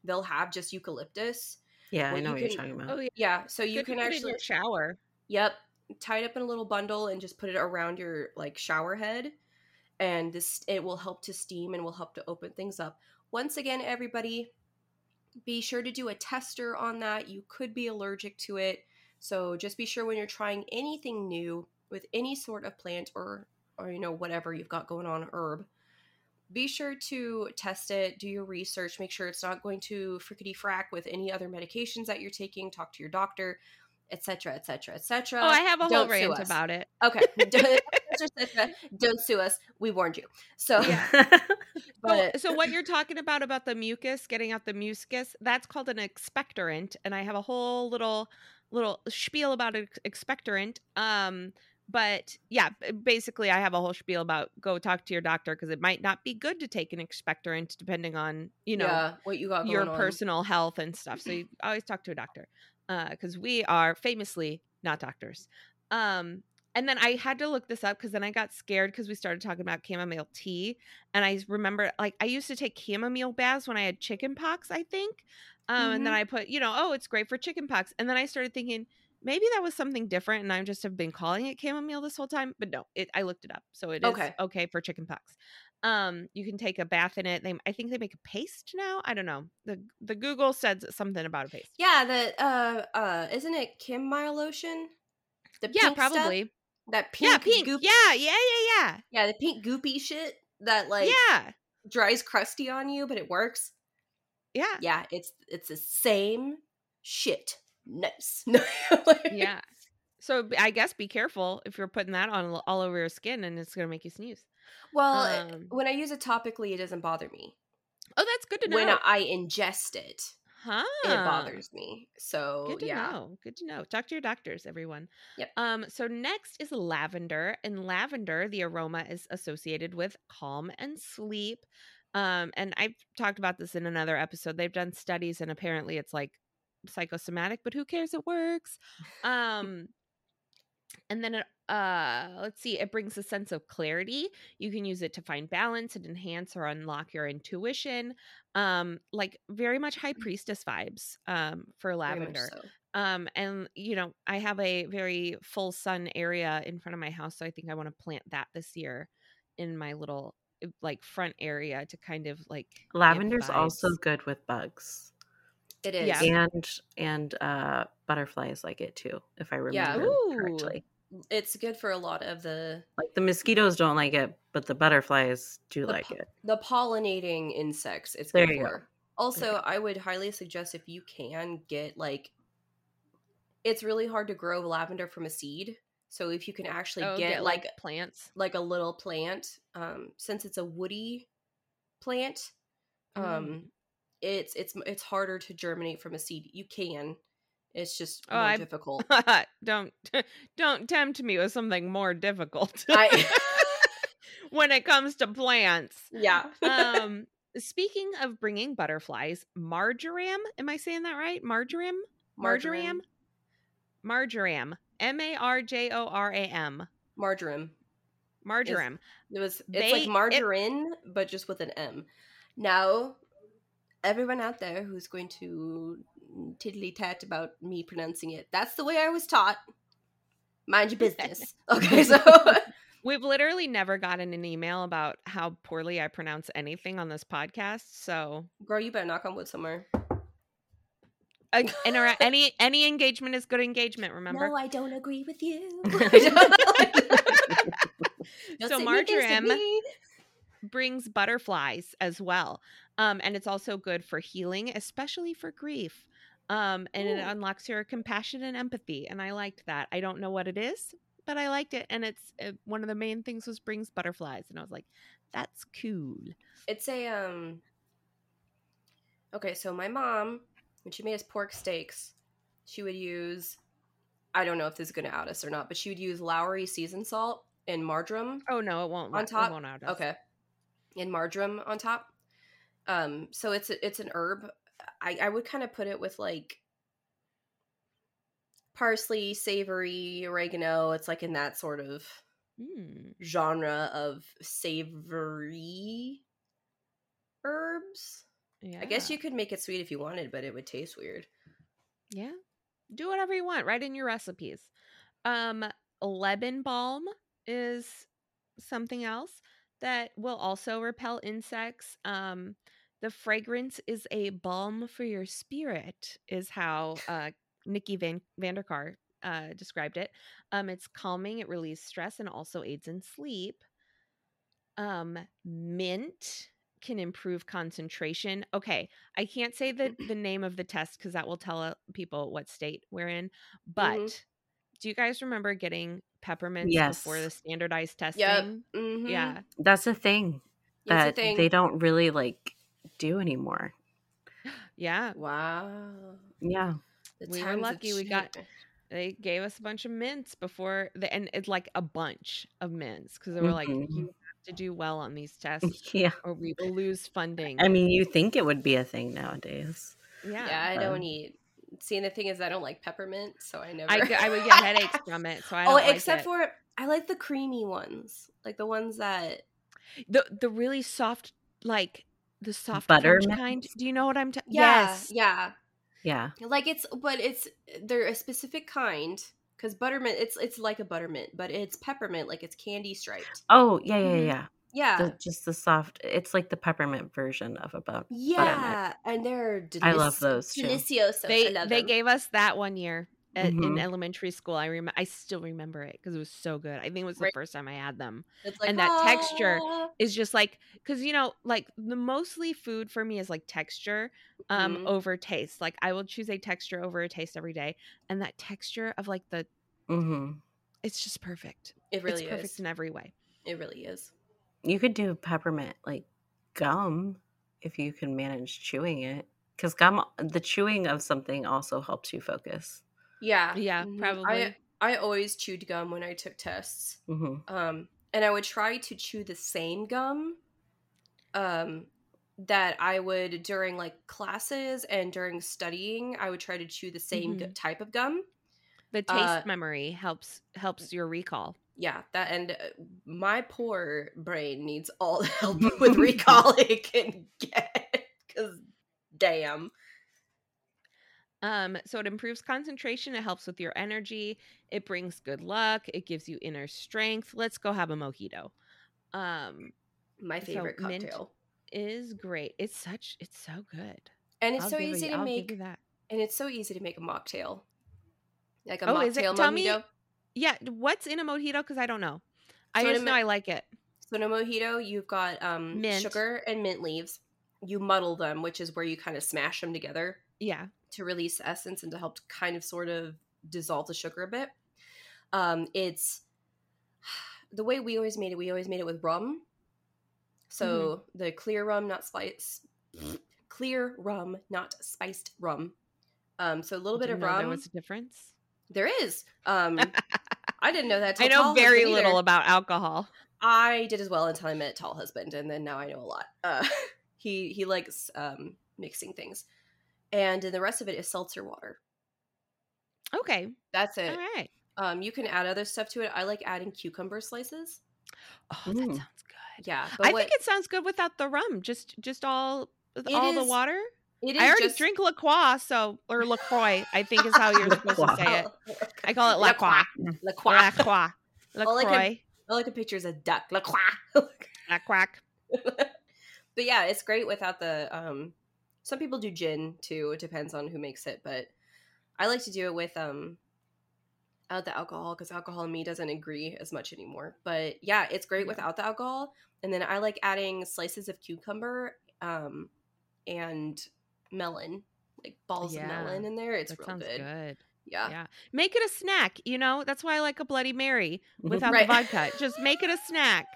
they'll have just eucalyptus. Yeah, I know you what you're talking about. Oh yeah, Yeah, so you Good to can put in actually shower. Yep. Tie it up in a little bundle and just put it around your like shower head. And this it will help to steam and will help to open things up. Once again, everybody, be sure to do a tester on that. You could be allergic to it. So just be sure when you're trying anything new with any sort of plant or or you know, whatever you've got going on herb. Be sure to test it, do your research, make sure it's not going to frickety frack with any other medications that you're taking, talk to your doctor, etc., etc., etc. Oh, I have a whole Don't rant about it. Okay. Don't sue us. We warned you. So, Yeah. So, but so what you're talking about about the mucus, getting out the mucus, that's called an expectorant, and I have a whole little little spiel about an expectorant. Um, but yeah, basically, I have a whole spiel about go talk to your doctor because it might not be good to take an expectorant depending on you know yeah, what you got your on. personal health and stuff. So you always talk to a doctor because we are famously not doctors. Um, and then I had to look this up because then I got scared because we started talking about chamomile tea, and I remember like I used to take chamomile baths when I had chicken pox, I think. Um, and then Mhm. I put, you know, oh, it's great for chicken pox, and then I started thinking maybe that was something different, and I just have been calling it chamomile this whole time. But no, it I looked it up, so it is Okay. okay for chicken pox. Um, you can take a bath in it. They, I think they make a paste now. I don't know. the The Google said something about a paste. Yeah, the uh uh isn't it chamomile lotion? The Yeah, pink stuff? probably. that pink yeah, pink. goop- Yeah, yeah, yeah, yeah, the pink goopy shit that like yeah, dries crusty on you, but it works. yeah. Yeah, it's it's the same shit, nice. yeah. So I guess be careful if you're putting that on all over your skin and it's gonna make you sneeze. Well, uh, Um, when I use it topically, it doesn't bother me. Oh, that's good to know. When I ingest it, huh? it bothers me. So Good to yeah, know. Good to know. Talk to your doctors, everyone. Yep. Um, so next is lavender. And lavender, the aroma is associated with calm and sleep. Um, and I've talked about this in another episode. They've done studies and apparently it's like psychosomatic, but who cares? It works. Um and then it uh let's see it brings a sense of clarity you can use it to find balance and enhance or unlock your intuition um like very much high priestess vibes um for lavender so. um and you know i have a very full sun area in front of my house so i think i want to plant that this year in my little like front area to kind of like Lavender's also good with bugs. It is. Yeah. And and uh butterflies like it too, if I remember Ooh. correctly. It's good for a lot of the Like the mosquitoes don't like it, but the butterflies do The like po- it. the pollinating insects. It's There good you go. for. Also, I would highly suggest if you can get like, it's really hard to grow lavender from a seed. So if you can actually oh, get, like plants like a little plant, um, since it's a woody plant, um, Mm. It's it's it's harder to germinate from a seed. You can, it's just Oh, more I've- difficult. don't don't tempt me with something more difficult I when it comes to plants yeah. um speaking of bringing butterflies marjoram am i saying that right marjoram marjoram marjoram m-a-r-j-o-r-a-m Marjoram. marjoram It was it's They- like it- margarine, but just with an M. Now, everyone out there who's going to tiddly tat about me pronouncing it, that's the way I was taught. Mind your business. okay, so we've literally never gotten an email about how poorly i pronounce anything on this podcast so girl, you better knock on wood somewhere. uh, and our, any any engagement is good engagement remember No, I don't agree with you. So marjoram brings butterflies as well. Um, and it's also good for healing, especially for grief. Um, and it unlocks your compassion and empathy. And I liked that. I don't know what it is, but I liked it. And it's uh, one of the main things was brings butterflies. And I was like, that's cool. It's a um. Okay, so my mom, when she made us pork steaks, she would use. I don't know if this is going to out us or not, but she would use Lawry seasoned salt and marjoram Oh no, it won't. On it top? won't out us. Okay. And marjoram on top. Um, so it's a, it's an herb. I, I would kind of put it with like parsley, savory, oregano. It's like in that sort of Mm. genre of savory herbs. Yeah. I guess you could make it sweet if you wanted, but it would taste weird. Yeah. Do whatever you want. Write in your recipes. Um, lemon balm is something else that will also repel insects. Um, the fragrance is a balm for your spirit, is how uh, Nikki Van Vanderkar uh, described it. Um, it's calming, it relieves stress, and also aids in sleep. Um, mint can improve concentration. Okay, I can't say the the name of the test because that will tell uh, people what state we're in. But Mhm. do you guys remember getting peppermints before the standardized testing? Yep. Mm-hmm. Yeah. That's a thing It's a that thing. they don't really like do anymore. Yeah. Wow. Yeah. The We were lucky we got- They gave us a bunch of mints before the and it's like a bunch of mints because they were like, Mhm. you have to do well on these tests Yeah. or we will lose funding. I mean, you think it would be a thing nowadays. yeah. Yeah, I but- don't eat. See, the thing is, I don't like peppermint, so I never. I would get headaches from it, so I don't oh, like except it. for I like the creamy ones, like the ones that. the the really soft like the soft Butter kind. Do you know what I'm talking? Yeah, yes. yeah, Yeah. like it's, but it's they're a specific kind because buttermint. It's it's like a buttermint, but it's peppermint, like it's candy striped. Oh, yeah, yeah, Mhm. yeah. Yeah, The, just the soft. It's like the peppermint version of a bun. yeah, and they're. Delici- I love those, too. Delicioso. I They love they them. gave us that one year at, in Mhm. elementary school. I remember I still remember it because it was so good. I think it was the Right. first time I had them. It's like and that texture "Ah." is just like because you know like the mostly food for me is like texture um Mhm. over taste like i will choose a texture over a taste every day and that texture of like the Mhm. it's just perfect It really it's perfect is. in every way It really is. You could do peppermint like gum if you can manage chewing it. Because gum, the chewing of something also helps you focus. Yeah. Yeah, mhm. probably. I I always chewed gum when I took tests. hmm Um and I would try to chew the same gum um that I would during like classes and during studying, I would try to chew the same gu- Mhm. type of gum. the taste Uh, memory helps helps your recall Yeah, that and uh, my poor brain needs all the help with recall it can get cuz damn. Um so it improves concentration it helps with your energy it brings good luck it gives you inner strength let's go have a mojito um My So, favorite mint cocktail. is great it's such it's so good And it's I'll so easy you- to I'll make that and it's so easy to make a mocktail. Like a Oh, is it? mocktail Tell me- mojito. Yeah, what's in a mojito? Because I don't know. I So a just know mo- I like it. So in a mojito, you've got um, Mint. sugar and mint leaves. You muddle them, which is where you kind of smash them together Yeah. To release essence and to help kind of sort of dissolve the sugar a bit. Um, it's the way we always made it. We always made it with rum. So Mm-hmm. the clear rum, not spice. clear rum, not spiced rum. Um, so a little bit of rum. There was a difference. There is. Um, I didn't know that. I know very Husband either. little about alcohol. I did as well until I met Tall Husband, and then now I know a lot. Uh, he he likes um, mixing things, and then the rest of it is seltzer water. Okay. That's it. All right. Um, you can add other stuff to it. I like adding cucumber slices. Oh, that Mm. sounds good. Yeah, but I what, think it sounds good without the rum. Just just all It all the water. it is I already just- drink La Croix, so or Lacroix. I think is how you're supposed to say it. I call it La Croix. La La Croix. Croix. All I can- Lacroix. All I can picture is a duck. La Croix. La Croix. but yeah, it's great without the. Um, some people do gin too. It depends on who makes it, but I like to do it with um, out the alcohol because alcohol and me doesn't agree as much anymore. But yeah, it's great Yeah. without the alcohol. And then I like adding slices of cucumber um, and melon, like balls Yeah, of melon in there. It's That real good. good. Yeah. Yeah. Make it a snack, you know? That's why I like a Bloody Mary without Right. the vodka. Just make it a snack.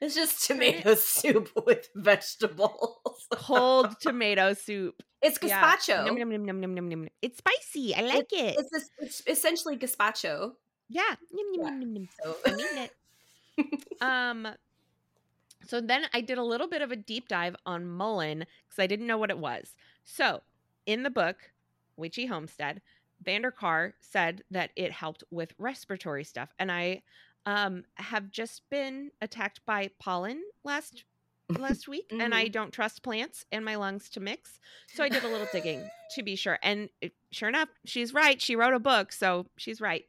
It's just tomato soup with vegetables. Cold tomato soup. It's Yeah. gazpacho. Nom, nom, nom, nom. It's spicy. I like it. It's, this, it's essentially gazpacho. Yeah. Yeah. So I mean it. um so then I did a little bit of a deep dive on Mullein because I didn't know what it was. So in the book, Witchy Homestead, Van De Car said that it helped with respiratory stuff. And I um have just been attacked by pollen last last week and I don't trust plants and my lungs to mix. So I did a little digging to be sure. And sure enough, she's right. She wrote a book, so she's right.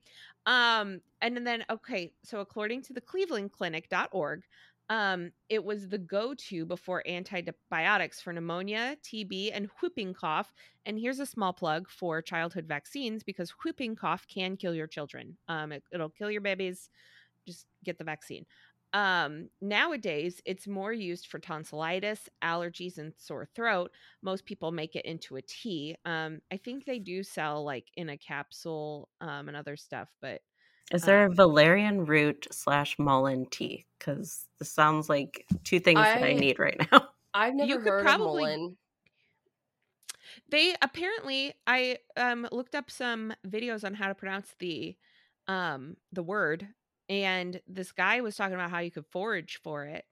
Um and then okay, so according to the clevelandclinic.org, um it was the go-to before antibiotics for pneumonia, TB and whooping cough. And here's a small plug for childhood vaccines because whooping cough can kill your children. Um it, it'll kill your babies. Just get the vaccine. Um, nowadays, it's more used for tonsillitis, allergies, and sore throat. Most people make it into a tea. Um, I think they do sell like in a capsule um, and other stuff, but Is there a Um, valerian root slash mullein tea? Because this sounds like two things that I I- need right now. I've never You could heard probably- of Mullein. they apparently I um looked up some videos on how to pronounce the um the word and this guy was talking about how you could forage for it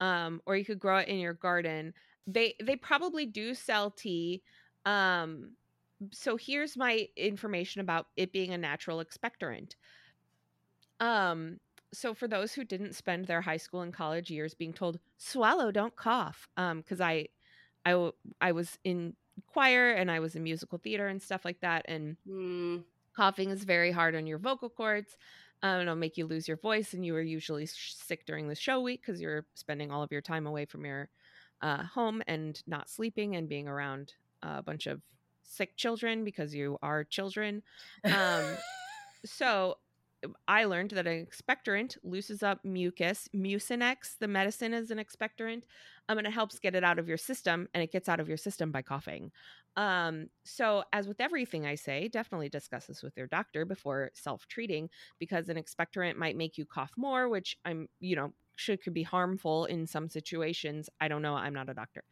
um or you could grow it in your garden they they probably do sell tea um so here's my information about it being a natural expectorant um so for those who didn't spend their high school and college years being told swallow don't cough um because I was in choir and I was in musical theater and stuff like that. And Hmm. coughing is very hard on your vocal cords. Um, it'll make you lose your voice, and you are usually sh- sick during the show week because you're spending all of your time away from your uh, home and not sleeping and being around a bunch of sick children because you are children. Um, so I learned that an expectorant looses up mucus. Mucinex, the medicine, is an expectorant, um, and it helps get it out of your system, and it gets out of your system by coughing. Um, so, as with everything I say, definitely discuss this with your doctor before self treating because an expectorant might make you cough more, which I'm, you know, should could be harmful in some situations. I don't know. I'm not a doctor.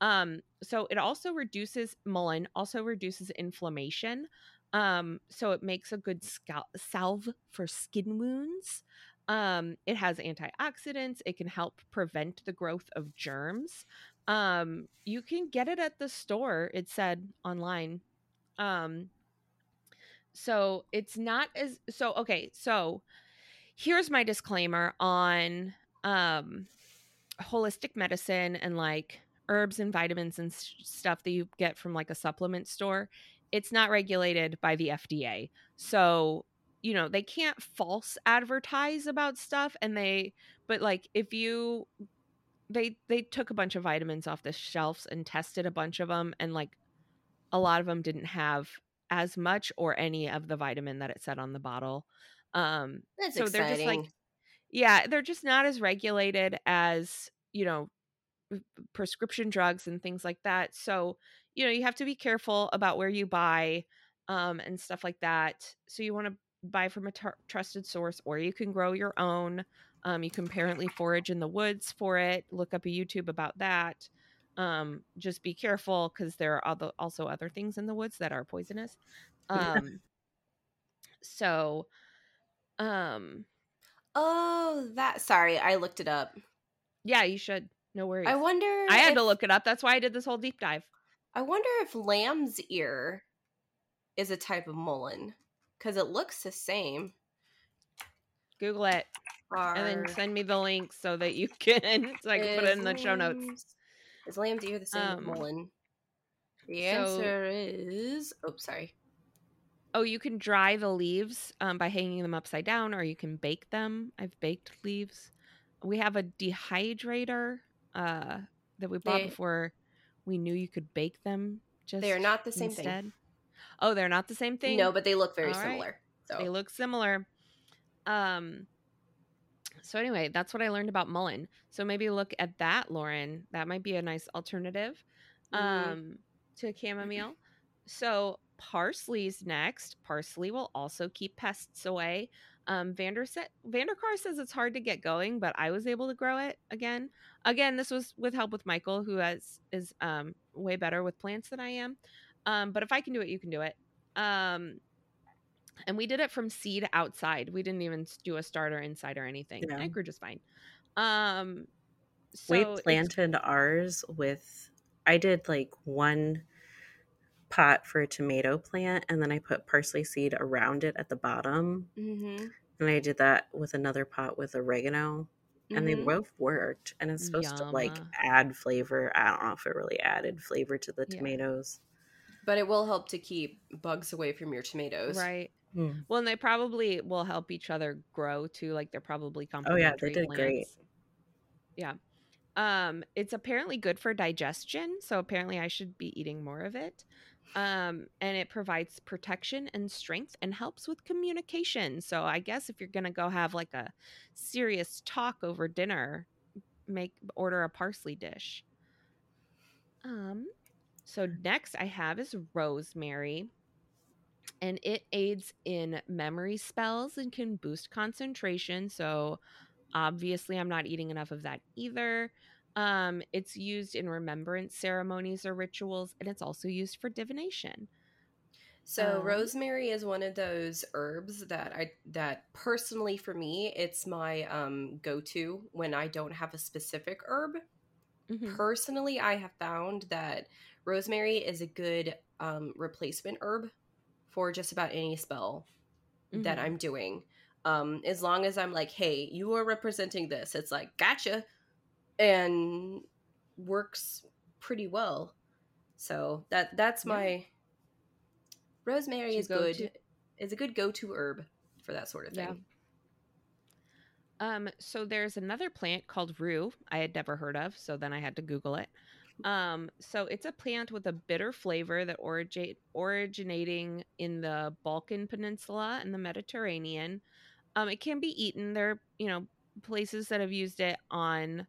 Um, so it also reduces mullein, also reduces inflammation. Um, so it makes a good scalp salve for skin wounds. Um, it has antioxidants. It can help prevent the growth of germs. Um, you can get it at the store. It said online. Um, so it's not as so okay. So here's my disclaimer on um holistic medicine and like herbs and vitamins and stuff that you get from like a supplement store it's not regulated by the FDA. So, you know, they can't false advertise about stuff and they but like if you they they took a bunch of vitamins off the shelves and tested a bunch of them and like a lot of them didn't have as much or any of the vitamin that it said on the bottle. Um That's so exciting. they're just like yeah, they're just not as regulated as, you know, prescription drugs and things like that. So, you know, you have to be careful about where you buy um, and stuff like that. So, you want to buy from a tr- trusted source, or you can grow your own. Um, you can apparently forage in the woods for it. Look up a YouTube about that. Um, just be careful because there are other, also other things in the woods that are poisonous. Um, so, um, oh, that. Sorry, I looked it up. yeah, you should. No worries. I wonder. I had if, to look it up. That's why I did this whole deep dive. I wonder if lamb's ear is a type of mullein because it looks the same. Google it and then send me the link so that you can so I can put it in the show notes. Is lamb's ear the same as Um, mullein? The so- answer is. Oh, sorry. Oh, you can dry the leaves um, by hanging them upside down, or you can bake them. I've baked leaves. We have a dehydrator uh, that we bought before we knew you could bake them. Just They are not the same instead. thing. Oh, they're not the same thing. No, but they look very All right. similar. So They look similar. Um so anyway, that's what I learned about mullein. So maybe look at that, Lauren. That might be a nice alternative Mhm. um to chamomile. So parsley's next. Parsley will also keep pests away. Um Vander sa- Van De Car says it's hard to get going, but I was able to grow it again. Again, this was with help with Michael, who has is um way better with plants than I am. Um, but if I can do it, you can do it. Um and we did it from seed outside. We didn't even do a starter inside or anything. Yeah. And it grew just fine. Um, so we planted ours with I did like one pot for a tomato plant and then I put parsley seed around it at the bottom. Mhm. And I did that with another pot with oregano. And they Mhm. both worked. And it's supposed to like add flavor. I don't know if it really added flavor to the Yeah. tomatoes. But it will help to keep bugs away from your tomatoes. right. Hmm. Well, and they probably will help each other grow too. Like they're probably Oh, yeah, they did great. Yeah. Um, it's apparently good for digestion, so apparently I should be eating more of it. Um, and it provides protection and strength and helps with communication. So I guess if you're gonna go have like a serious talk over dinner, make order a parsley dish. Um, so next I have is rosemary and it aids in memory spells and can boost concentration. So obviously I'm not eating enough of that either. Um, it's used in remembrance ceremonies or rituals, and it's also used for divination. So Um, rosemary is one of those herbs that I that personally for me it's my um go-to when I don't have a specific herb. Mhm. Personally, I have found that rosemary is a good um replacement herb for just about any spell that Mhm. I'm doing. Um as long as I'm like, "Hey, you are representing this." It's like, "Gotcha." And works pretty well. So that that's Yeah. my rosemary Your is good. go-to. Is a good go-to herb for that sort of Yeah. thing. Um, so there's another plant called rue I had never heard of, so then I had to Google it. Um, so it's a plant with a bitter flavor that origate originating in the Balkan Peninsula and the Mediterranean. Um, it can be eaten. There, are, you know, places that have used it on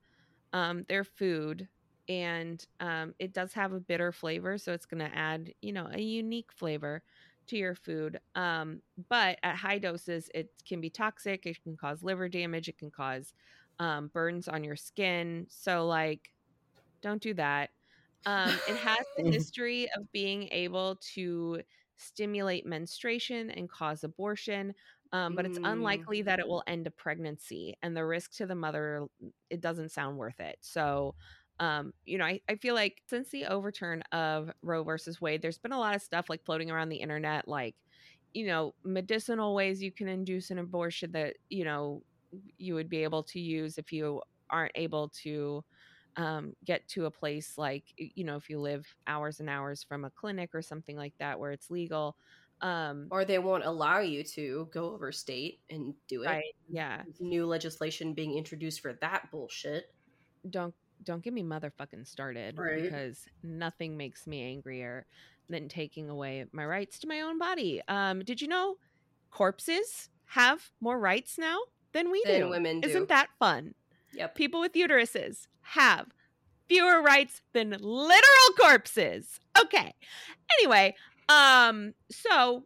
um, their food, and um, it does have a bitter flavor, so it's going to add, you know, a unique flavor to your food. Um, but at high doses, it can be toxic. It can cause liver damage. It can cause um, burns on your skin. So, like, don't do that. Um, it has the history of being able to stimulate menstruation and cause abortion, um, but it's Mm. unlikely that it will end a pregnancy. And the risk to the mother, it doesn't sound worth it. So, um, you know, I, I feel like since the overturn of Roe versus Wade, there's been a lot of stuff like floating around the internet, like, you know, medicinal ways you can induce an abortion that, you know, you would be able to use if you aren't able to um, get to a place like you know if you live hours and hours from a clinic or something like that where it's legal um, or they won't allow you to go over state and do it. right yeah New legislation being introduced for that bullshit. don't don't get me motherfucking started Right. because nothing makes me angrier than taking away my rights to my own body um, did you know corpses have more rights now than we Than do women do. isn't that fun Yep. people with uteruses have fewer rights than literal corpses. Okay. Anyway, um so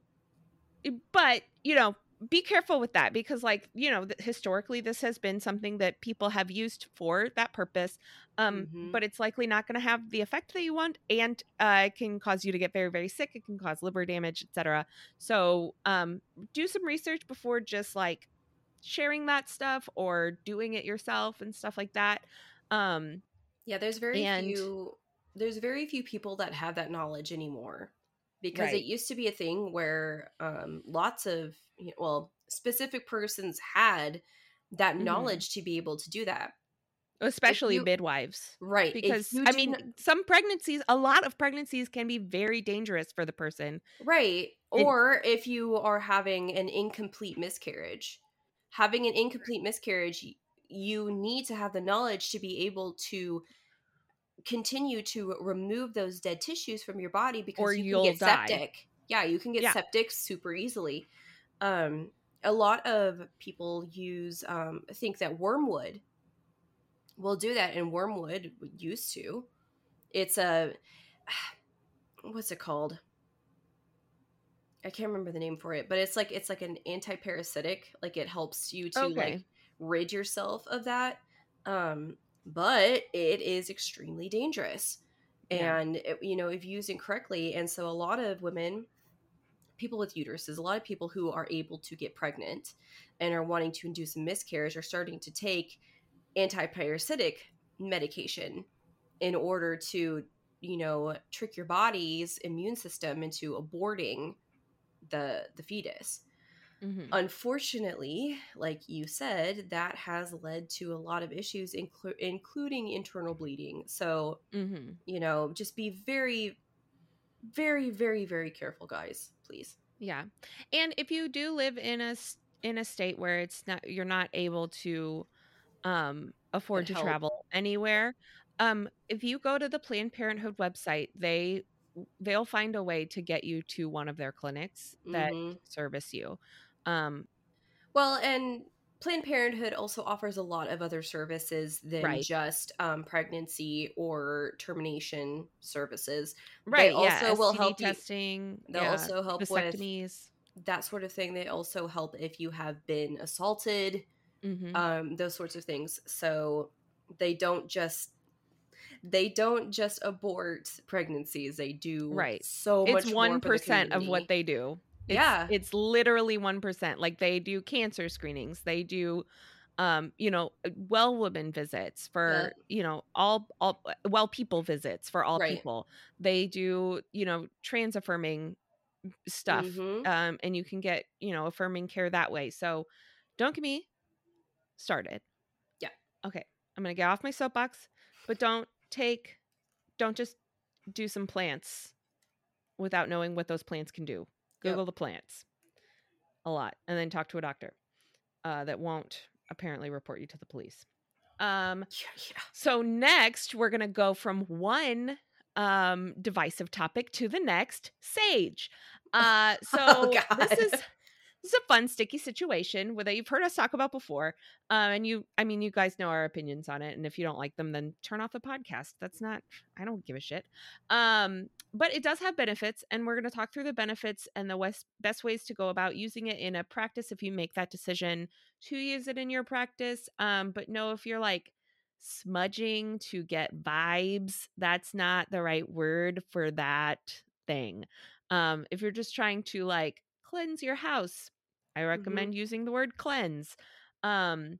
but, you know, be careful with that because like, you know, historically this has been something that people have used for that purpose. Um Mhm. but it's likely not going to have the effect that you want and uh it can cause you to get very very sick, it can cause liver damage, etc. So, um do some research before just like sharing that stuff or doing it yourself and stuff like that. Um Yeah, there's very And- few there's very few people that have that knowledge anymore. Because Right. it used to be a thing where um, lots of you know, well, specific persons had that Mhm. knowledge to be able to do that. especially you- midwives Right. because i mean not- some pregnancies a lot of pregnancies can be very dangerous for the person Right. And- Or if you are having an incomplete miscarriage. Having an incomplete miscarriage, you need to have the knowledge to be able to continue to remove those dead tissues from your body because Or you can get die. septic. Yeah, you can get Yeah. septic super easily. Um a lot of people use um think that wormwood will do that and wormwood used to. It's a what's it called? I can't remember the name for it, but it's like it's like an anti-parasitic. Like it helps you to Okay. like rid yourself of that. Um, but it is extremely dangerous, Yeah. and it, you know if used incorrectly, and so a lot of women, people with uteruses, a lot of people who are able to get pregnant and are wanting to induce a miscarriage are starting to take anti-parasitic medication in order to you know trick your body's immune system into aborting the the fetus Mhm. unfortunately like you said that has led to a lot of issues inclu- including internal bleeding so Mhm. you know just be very very very very careful guys please yeah and if you do live in a in a state where it's not you're not able to um afford to travel anywhere um if you go to the planned parenthood website they they'll find a way to get you to one of their clinics that Mhm. service you um well and planned parenthood also offers a lot of other services than Right. just um, pregnancy or termination services right also yeah will STD help you- testing they'll yeah, also help with that sort of thing they also help if you have been assaulted Mhm. um, those sorts of things. So they don't just they don't just abort pregnancies. They do Right. so much. it's more one the of what they do. It's, Yeah. it's literally one percent. Like they do cancer screenings, they do, um, you know, well woman visits for you know all all well people visits for all Right. people. They do you know trans affirming stuff, Mhm. um, and you can get you know affirming care that way. So don't get me started. Yeah. Okay, I'm gonna get off my soapbox, but don't take, don't just do some plants without knowing what those plants can do. Yep. Google the plants a lot and then talk to a doctor uh, that won't apparently report you to the police. Um, Yeah, yeah. so next we're gonna go from one um divisive topic to the next sage. Uh, so Oh, this is. This is a fun sticky situation that you've heard us talk about before. Um, and you, I mean, you guys know our opinions on it, and if you don't like them, then turn off the podcast. That's not, I don't give a shit. Um, but it does have benefits, and we're going to talk through the benefits and the west, best ways to go about using it in a practice if you make that decision to use it in your practice. Um, but no, if you're like smudging to get vibes, that's not the right word for that thing. Um, if you're just trying to like cleanse your house, I recommend using the word cleanse. Um,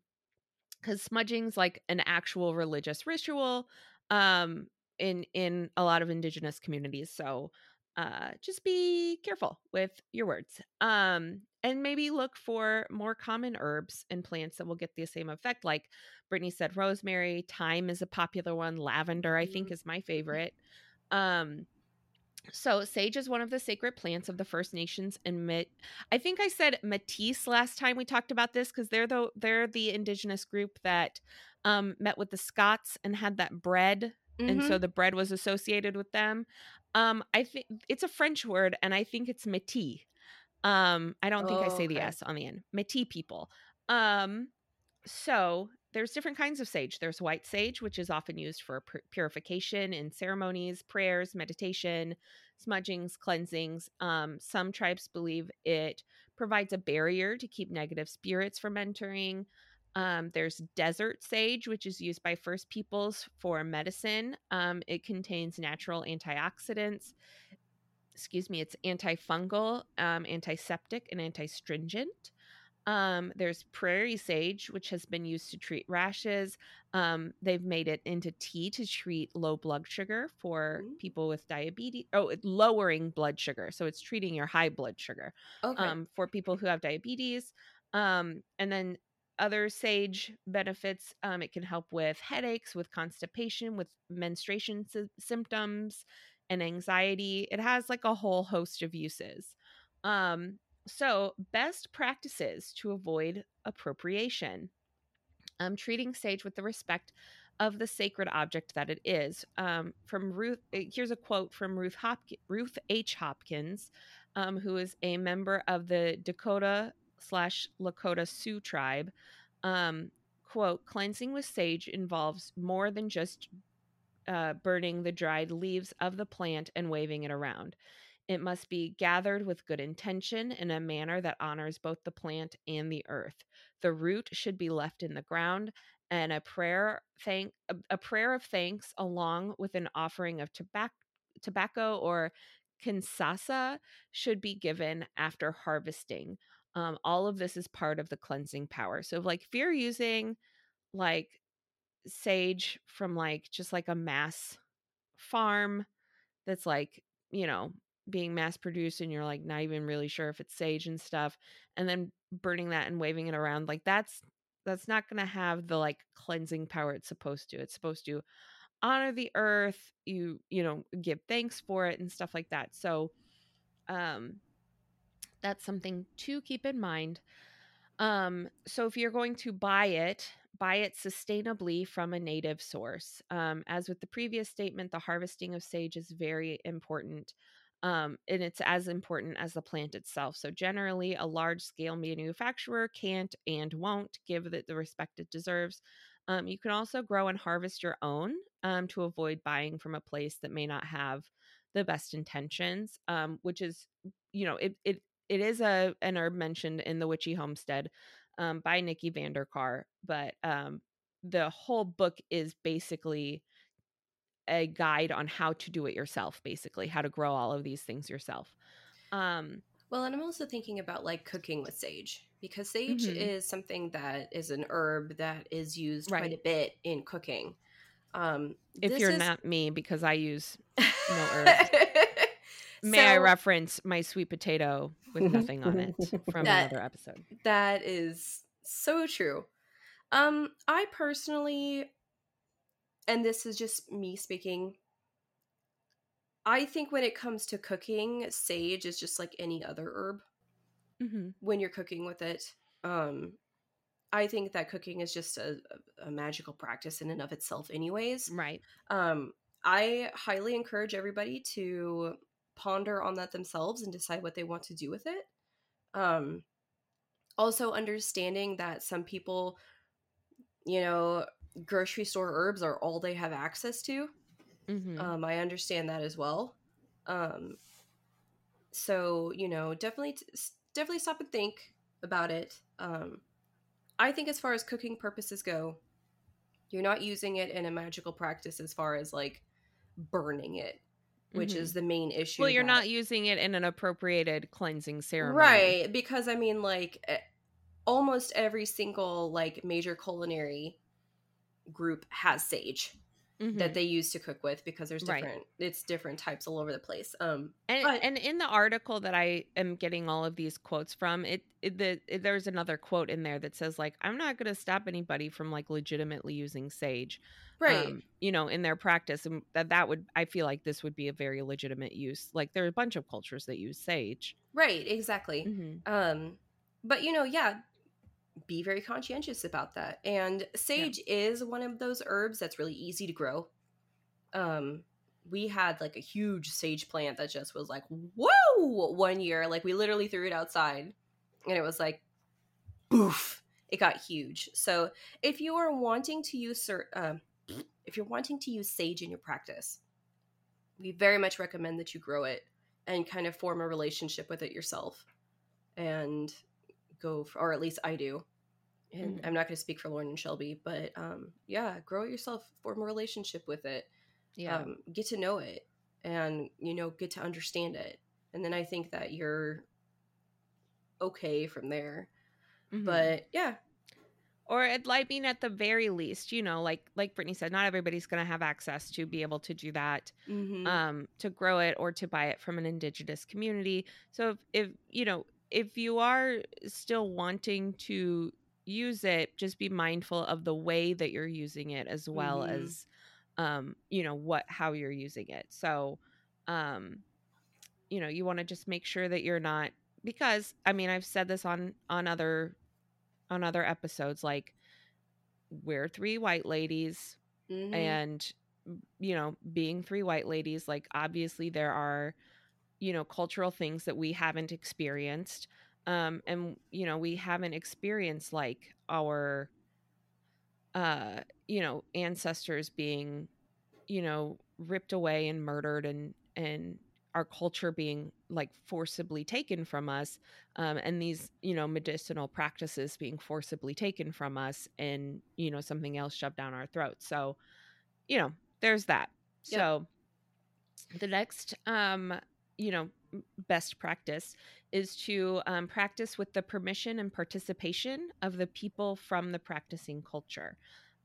because smudging's like an actual religious ritual um in in a lot of indigenous communities so uh just be careful with your words um and maybe look for more common herbs and plants that will get the same effect like brittany said rosemary thyme is a popular one lavender i think Mhm. is my favorite um so sage is one of the sacred plants of the First Nations and Met. I think I said Métis last time we talked about this because they're the they're the indigenous group that um, met with the Scots and had that bread, and Mhm. so the bread was associated with them. Um, I think it's a French word, and I think it's Métis. Um, I don't think I Oh, say the. S on the end. Métis people. Um, so there's different kinds of sage. There's white sage, which is often used for pur- purification in ceremonies, prayers, meditation, smudgings, cleansings. Um, some tribes believe it provides a barrier to keep negative spirits from entering. Um, there's desert sage, which is used by First Peoples for medicine. Um, it contains natural antioxidants. Excuse me, it's antifungal, um, antiseptic, and antistringent. Um, there's prairie sage, which has been used to treat rashes. Um, they've made it into tea to treat low blood sugar for Mm. people with diabetes. Oh, lowering blood sugar. So it's treating your high blood sugar Okay. um, for people who have diabetes. Um, and then other sage benefits um, it can help with headaches, with constipation, with menstruation sy- symptoms, and anxiety. It has like a whole host of uses. Um, so, best practices to avoid appropriation. Um, treating sage with the respect of the sacred object that it is. Um, from Ruth, eh, here's a quote from Ruth Ruth H. Hopkins, um, who is a member of the Dakota slash Lakota Sioux tribe. Um, quote: Cleansing with sage involves more than just uh, burning the dried leaves of the plant and waving it around. It must be gathered with good intention in a manner that honors both the plant and the earth. The root should be left in the ground, and a prayer thank a, prayer of thanks along with an offering of tobacco tobacco or kinsasa should be given after harvesting. Um, all of this is part of the cleansing power. So, like, if you're using like sage from like just like a mass farm that's like, you know, being mass produced and you're like not even really sure if it's sage and stuff and then burning that and waving it around like that's that's not going to have the like cleansing power it's supposed to. It's supposed to honor the earth, you you know, give thanks for it and stuff like that. So um that's something to keep in mind. Um, so if you're going to buy it, buy it sustainably from a native source. Um, as with the previous statement, the harvesting of sage is very important. Um, and it's as important as the plant itself. So, generally, a large scale manufacturer can't and won't give it the respect it deserves. Um, you can also grow and harvest your own um, to avoid buying from a place that may not have the best intentions, um, which is, you know, it, it it is a an herb mentioned in the Witchy Homestead um, by Nikki Van De Car, but um, the whole book is basically a guide on how to do it yourself, basically how to grow all of these things yourself. Um, Well, and I'm also thinking about like cooking with sage because sage Mhm. is something that is an herb that is used quite Right. a bit in cooking. Um, if you're is- not me, because I use no herbs. May I reference my sweet potato with nothing on it from That- another episode? That is so true. Um, I personally, and this is just me speaking, I think when it comes to cooking, sage is just like any other herb hmm when you're cooking with it. Um, I think that cooking is just a, a magical practice in and of itself, anyways. Right. Um, I highly encourage everybody to ponder on that themselves and decide what they want to do with it. Um, also, understanding that some people, you know, grocery store herbs are all they have access to. Mm-hmm. Um, I understand that as well. Um, so you know, definitely, t- definitely stop and think about it. Um, I think as far as cooking purposes go, you're not using it in a magical practice as far as like burning it, which Mhm. is the main issue. well, you're that- not using it in an appropriated cleansing ceremony. right because I mean, like almost every single like major culinary group has sage Mhm. that they use to cook with because there's Right. different it's different types all over the place. Um, And But- and in the article that I am getting all of these quotes from, it, it the it, there's another quote in there that says like I'm not going to stop anybody from like legitimately using sage, right. um, you know, in their practice, and that that would I feel like this would be a very legitimate use. Like there are a bunch of cultures that use sage. right, exactly. Mm-hmm. Um, but you know, yeah, be very conscientious about that. And sage is one of those herbs that's really easy to grow. Um, we had like a huge sage plant that just was like, whoa, one year. Like we literally threw it outside and it was like, boof, it got huge. So if you are wanting to use, um, if you're wanting to use sage in your practice, we very much recommend that you grow it and kind of form a relationship with it yourself and go for, or at least I do. And Mhm. I'm not going to speak for Lauren and Shelby, but um, yeah, grow it yourself, form a relationship with it, Yeah. um, get to know it, and you know, get to understand it. And then I think that you're okay from there. Mhm. But yeah, or at like mean at the very least, you know, like like Brittany said, not everybody's going to have access to be able to do that. mhm, um, to grow it or to buy it from an indigenous community. So if, if you know if you are still wanting to use it, just be mindful of the way that you're using it as well Mhm. as um, you know what how you're using it. So um, you know you want to just make sure that you're not because I mean I've said this on on other on other episodes like we're three white ladies mhm, and you know being three white ladies like obviously there are you know cultural things that we haven't experienced um and you know we haven't experienced like our uh you know ancestors being you know ripped away and murdered and and our culture being like forcibly taken from us um, and these you know medicinal practices being forcibly taken from us and you know something else shoved down our throats so you know there's that Yep. so the next um you know best practice is to um, practice with the permission and participation of the people from the practicing culture.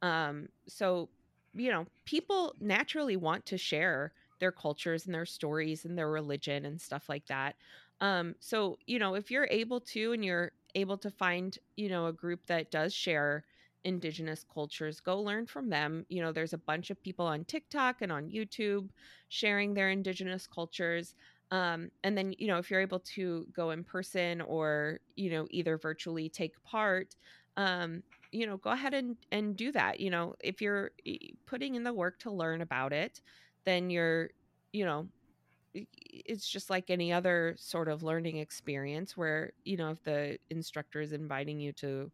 Um so you know people naturally want to share their cultures and their stories and their religion and stuff like that. Um so you know if you're able to and you're able to find you know a group that does share indigenous cultures go learn from them. You know there's a bunch of people on tiktok and on youtube sharing their indigenous cultures um, and then you know if you're able to go in person or you know either virtually take part um, you know go ahead and and do that you know. If you're putting in the work to learn about it then you're you know it's just like any other sort of learning experience where you know if the instructor is inviting you to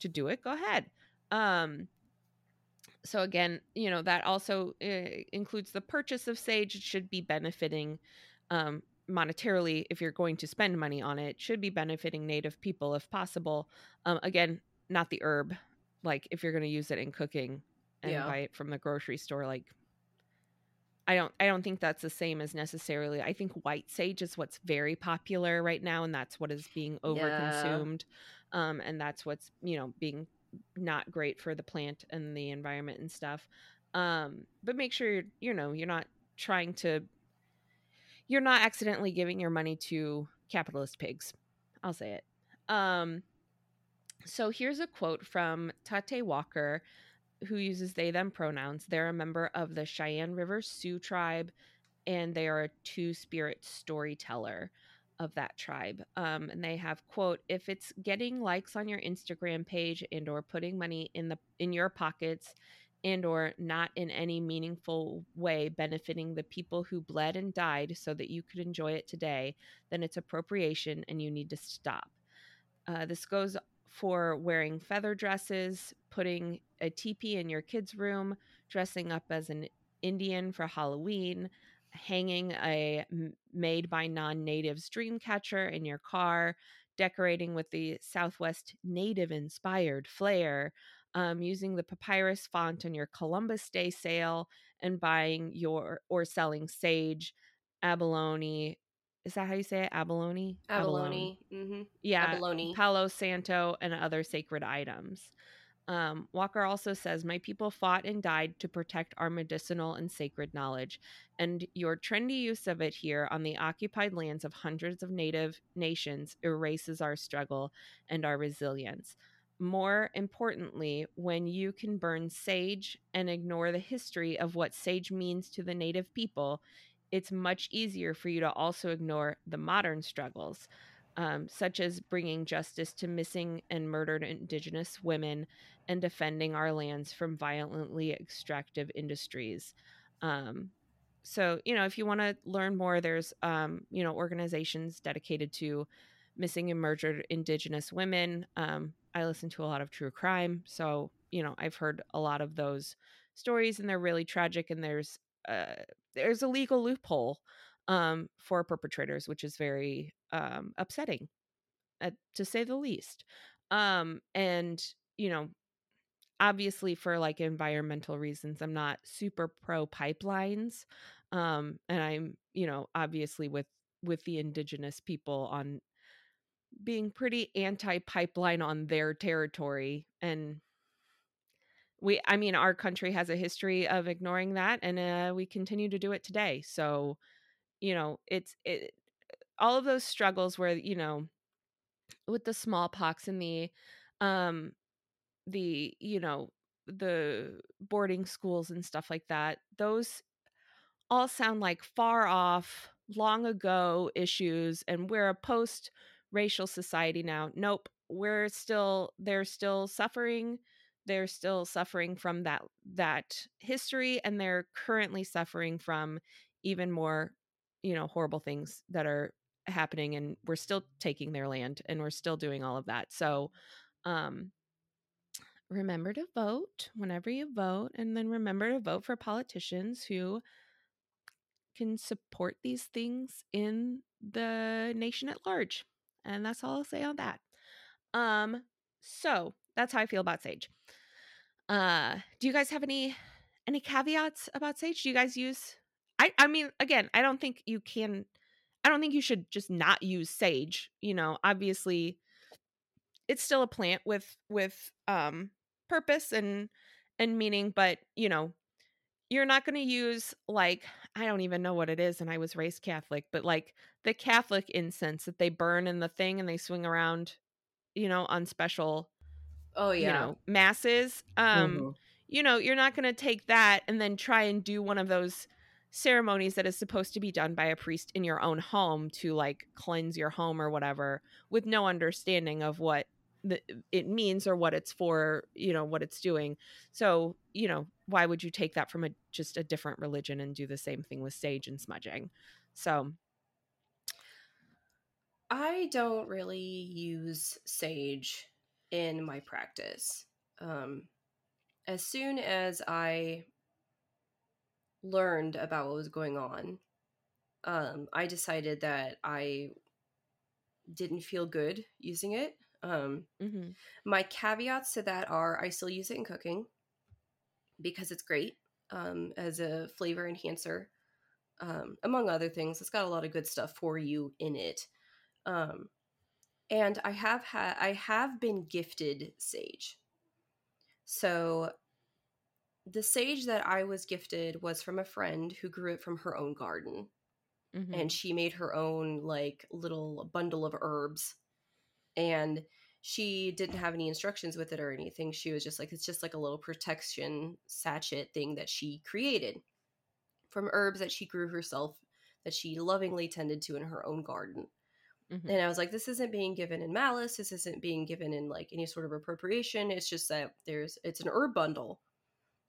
to do it go ahead. Um so again you know that also uh, includes the purchase of sage. It should be benefiting um monetarily if you're going to spend money on it should be benefiting native people if possible um again not the herb like if you're going to use it in cooking and Yeah. buy it from the grocery store like I don't I don't think that's the same as necessarily. I think white sage is what's very popular right now and that's what is being Yeah. overconsumed. Um and that's what's, you know, being not great for the plant and the environment and stuff. Um but make sure you're you know, you're not trying to you're not accidentally giving your money to capitalist pigs. I'll say it. Um so here's a quote from Tate Walker who uses they them pronouns. They're a member of the Cheyenne River Sioux tribe and they are a two spirit storyteller. of that tribe um, and they have quote if it's getting likes on your instagram page and or putting money in the in your pockets and or not in any meaningful way benefiting the people who bled and died so that you could enjoy it today then it's appropriation and you need to stop. Uh, this goes for wearing feather dresses putting a teepee in your kids room dressing up as an indian for halloween hanging a made by non-natives dream catcher in your car decorating with the southwest native inspired flair um, using the papyrus font on your columbus day sale and buying your or selling sage abalone is that how you say it abalone abalone, abalone. Mm-hmm. yeah abalone palo santo and other sacred items um, Walker also says, My people fought and died to protect our medicinal and sacred knowledge, and your trendy use of it here on the occupied lands of hundreds of native nations erases our struggle and our resilience. More importantly, when you can burn sage and ignore the history of what sage means to the native people, it's much easier for you to also ignore the modern struggles um, such as bringing justice to missing and murdered Indigenous women and defending our lands from violently extractive industries. Um, so, you know, if you want to learn more, there's, um, you know, organizations dedicated to missing and murdered Indigenous women. I listen to a lot of true crime. So, you know, I've heard a lot of those stories and they're really tragic and there's, uh, there's a legal loophole um, for perpetrators, which is very um, upsetting, uh, to say the least. Um, and you know, obviously for like environmental reasons, I'm not super pro pipelines, um, and I'm you know obviously with with the indigenous people on being pretty anti pipeline on their territory and we i mean our country has a history of ignoring that and uh, we continue to do it today. So you know it's it all of those struggles where you know with the smallpox and the um the you know the boarding schools and stuff like that those all sound like far off long ago issues and we're a post racial society now nope we're still they're still suffering they're still suffering from that that history and they're currently suffering from even more you know horrible things that are happening and we're still taking their land and we're still doing all of that. So um remember to vote whenever you vote and then remember to vote for politicians who can support these things in the nation at large and that's all i'll say on that um so that's how i feel about sage uh do you guys have any any caveats about sage do you guys use I I mean again, I don't think you can I don't think you should just not use sage, you know. Obviously it's still a plant with with um purpose and and meaning, but you know, you're not going to use like I don't even know what it is and I was raised Catholic, but like the Catholic incense that they burn in the thing and they swing around, you know, on special oh yeah, you know, masses. Um mm-hmm. you know, you're not going to take that and then try and do one of those ceremonies that is supposed to be done by a priest in your own home to like cleanse your home or whatever with no understanding of what it means or what it's for you know what it's doing. So you know why would you take that from a just a different religion and do the same thing with sage and smudging? So i don't really use sage in my practice. Um as soon as i learned about what was going on, um, I decided that I didn't feel good using it. Um, mm-hmm. My caveats to that are I still use it in cooking because it's great um, as a flavor enhancer, um, among other things. It's got a lot of good stuff for you in it. Um, and I have had I have been gifted sage. So the sage that I was gifted was from a friend who grew it from her own garden. Mm-hmm. And she made her own like little bundle of herbs. And she didn't have any instructions with it or anything. She was just like, it's just like a little protection sachet thing that she created from herbs that she grew herself, that she lovingly tended to in her own garden. Mhm. And I was like, this isn't being given in malice. This isn't being given in like any sort of appropriation. It's just that there's it's an herb bundle.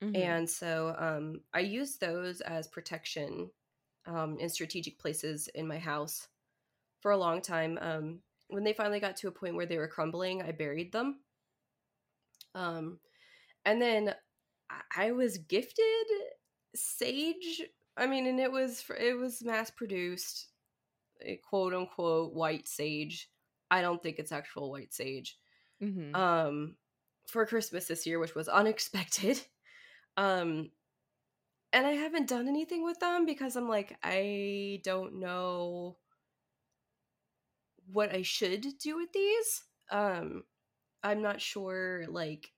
Mhm. And so um, I use those as protection um, in strategic places in my house for a long time. Um, when they finally got to a point where they were crumbling, I buried them. Um, and then I- was gifted sage. I mean, and it was it was mass produced, eh, quote unquote white sage. I don't think it's actual white sage Mhm. um for Christmas this year, which was unexpected. Um and I haven't done anything with them because I'm like I don't know what I should do with these. Um I'm not sure like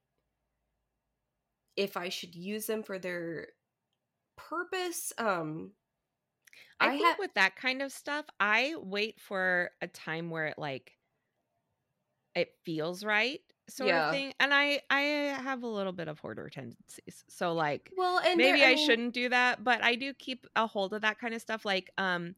if I should use them for their purpose. Um I, I think ha- with that kind of stuff, I wait for a time where it like it feels right, sort Yeah. of thing. And I I have a little bit of hoarder tendencies, so like well, and maybe I, mean, shouldn't do that, but I do keep a hold of that kind of stuff. Like um,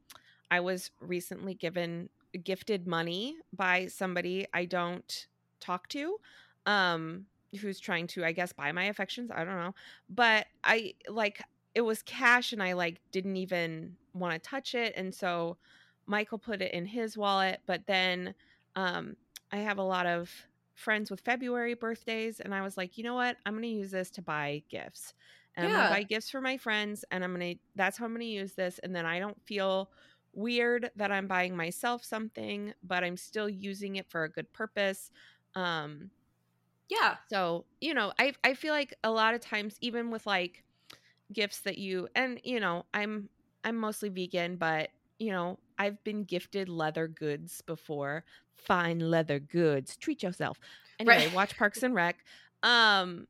I was recently given gifted money by somebody I don't talk to, um, who's trying to I guess buy my affections. I don't know, but I like it was cash and I like didn't even want to touch it and so Michael put it in his wallet but then um I have a lot of friends with February birthdays and I was like, "You know what? I'm going to use this to buy gifts." And I'm going to buy gifts for my friends and I'm going to that's how I'm going to use this and then I don't feel weird that I'm buying myself something, but I'm still using it for a good purpose. Um Yeah. so, you know, I I feel like a lot of times even with like gifts that you and you know, I'm I'm mostly vegan, but you know, I've been gifted leather goods before. Fine leather goods. Treat yourself. Anyway, Right. watch Parks and Rec. Um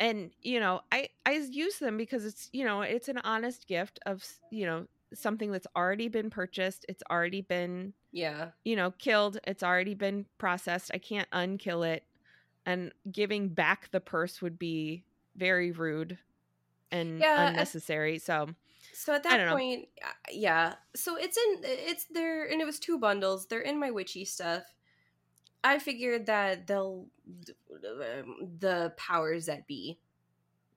and you know, I I use them because it's, you know, it's an honest gift of, you know, something that's already been purchased. It's already been Yeah. you know, killed. It's already been processed. I can't unkill it. And giving back the purse would be very rude and Yeah, unnecessary. So, So at that don't know. point, uh, yeah. So it's in it's there, and it was two bundles. They're in my witchy stuff. I figured that they'll um, the powers that be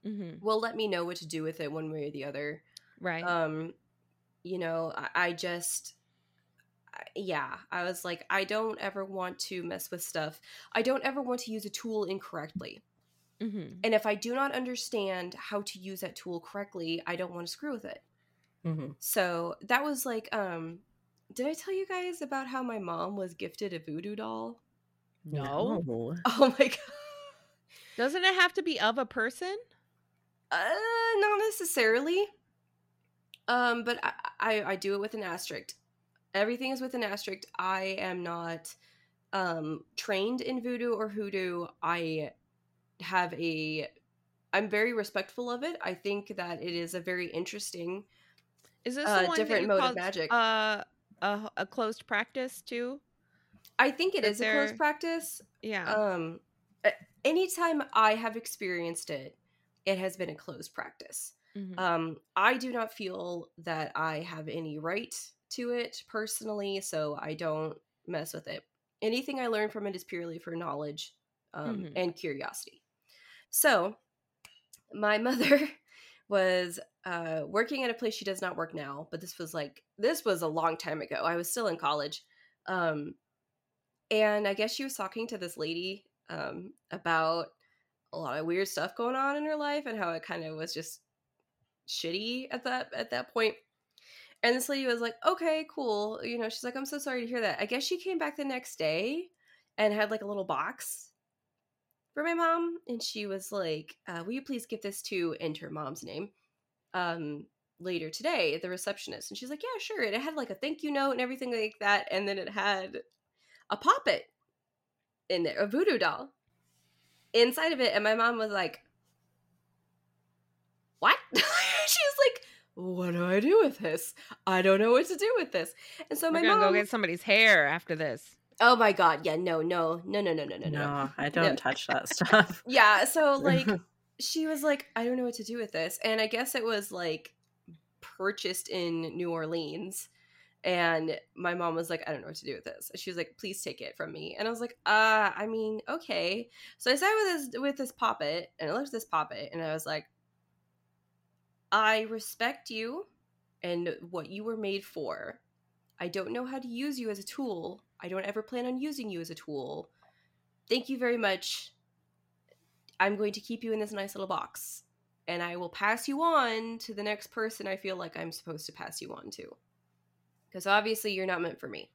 mhm, will let me know what to do with it one way or the other. right. Um, you know, I, I just I- yeah, I was like, I don't ever want to mess with stuff. I don't ever want to use a tool incorrectly. hmm And if I do not understand how to use that tool correctly, I don't want to screw with it. hmm So that was like, um, did I tell you guys about how my mom was gifted a voodoo doll? No. Oh my god. Doesn't it have to be of a person? Uh, not necessarily. Um, but I, I I do it with an asterisk. Everything is with an asterisk. I am not um trained in voodoo or hoodoo. I have a I'm very respectful of it. I think that it is a very interesting Is this Uh, different mode of magic. Uh, a, a closed practice too? I think it That is a they're- practice. Yeah. Um anytime I have experienced it, it has been a closed practice. Mhm. Um, I do not feel that I have any right to it personally, so I don't mess with it. Anything I learn from it is purely for knowledge um, Mhm. and curiosity. So, my mother was uh, working at a place she does not work now, but this was like this was a long time ago. I was still in college, um, and I guess she was talking to this lady um, about a lot of weird stuff going on in her life and how it kind of was just shitty at that at that point. And this lady was like, "Okay, cool." You know, she's like, "I'm so sorry to hear that." I guess she came back the next day and had like a little box for my mom, and she was like, uh, "Will you please give this to enter mom's name?" Um, later today, at the receptionist, and she's like, "Yeah, sure." And it had like a thank you note and everything like that, and then it had a poppet in there, a voodoo doll inside of it, and my mom was like, "What?" she was like, "What do I do with this? I don't know what to do with this." And so my We're gonna mom, go get somebody's hair after this. oh my god, yeah, no, no, no, no, no, no, no, No, no, I don't touch that stuff. yeah. So like, she was like, "I don't know what to do with this," and I guess it was like purchased in New Orleans. And my mom was like, I don't know what to do with this. She was like, please take it from me. And I was like, uh, I mean, okay. So I sat with this with this poppet and I looked at this poppet and I was like, I respect you and what you were made for. I don't know how to use you as a tool. I don't ever plan on using you as a tool. Thank you very much. I'm going to keep you in this nice little box and I will pass you on to the next person I feel like I'm supposed to pass you on to. Because obviously you're not meant for me.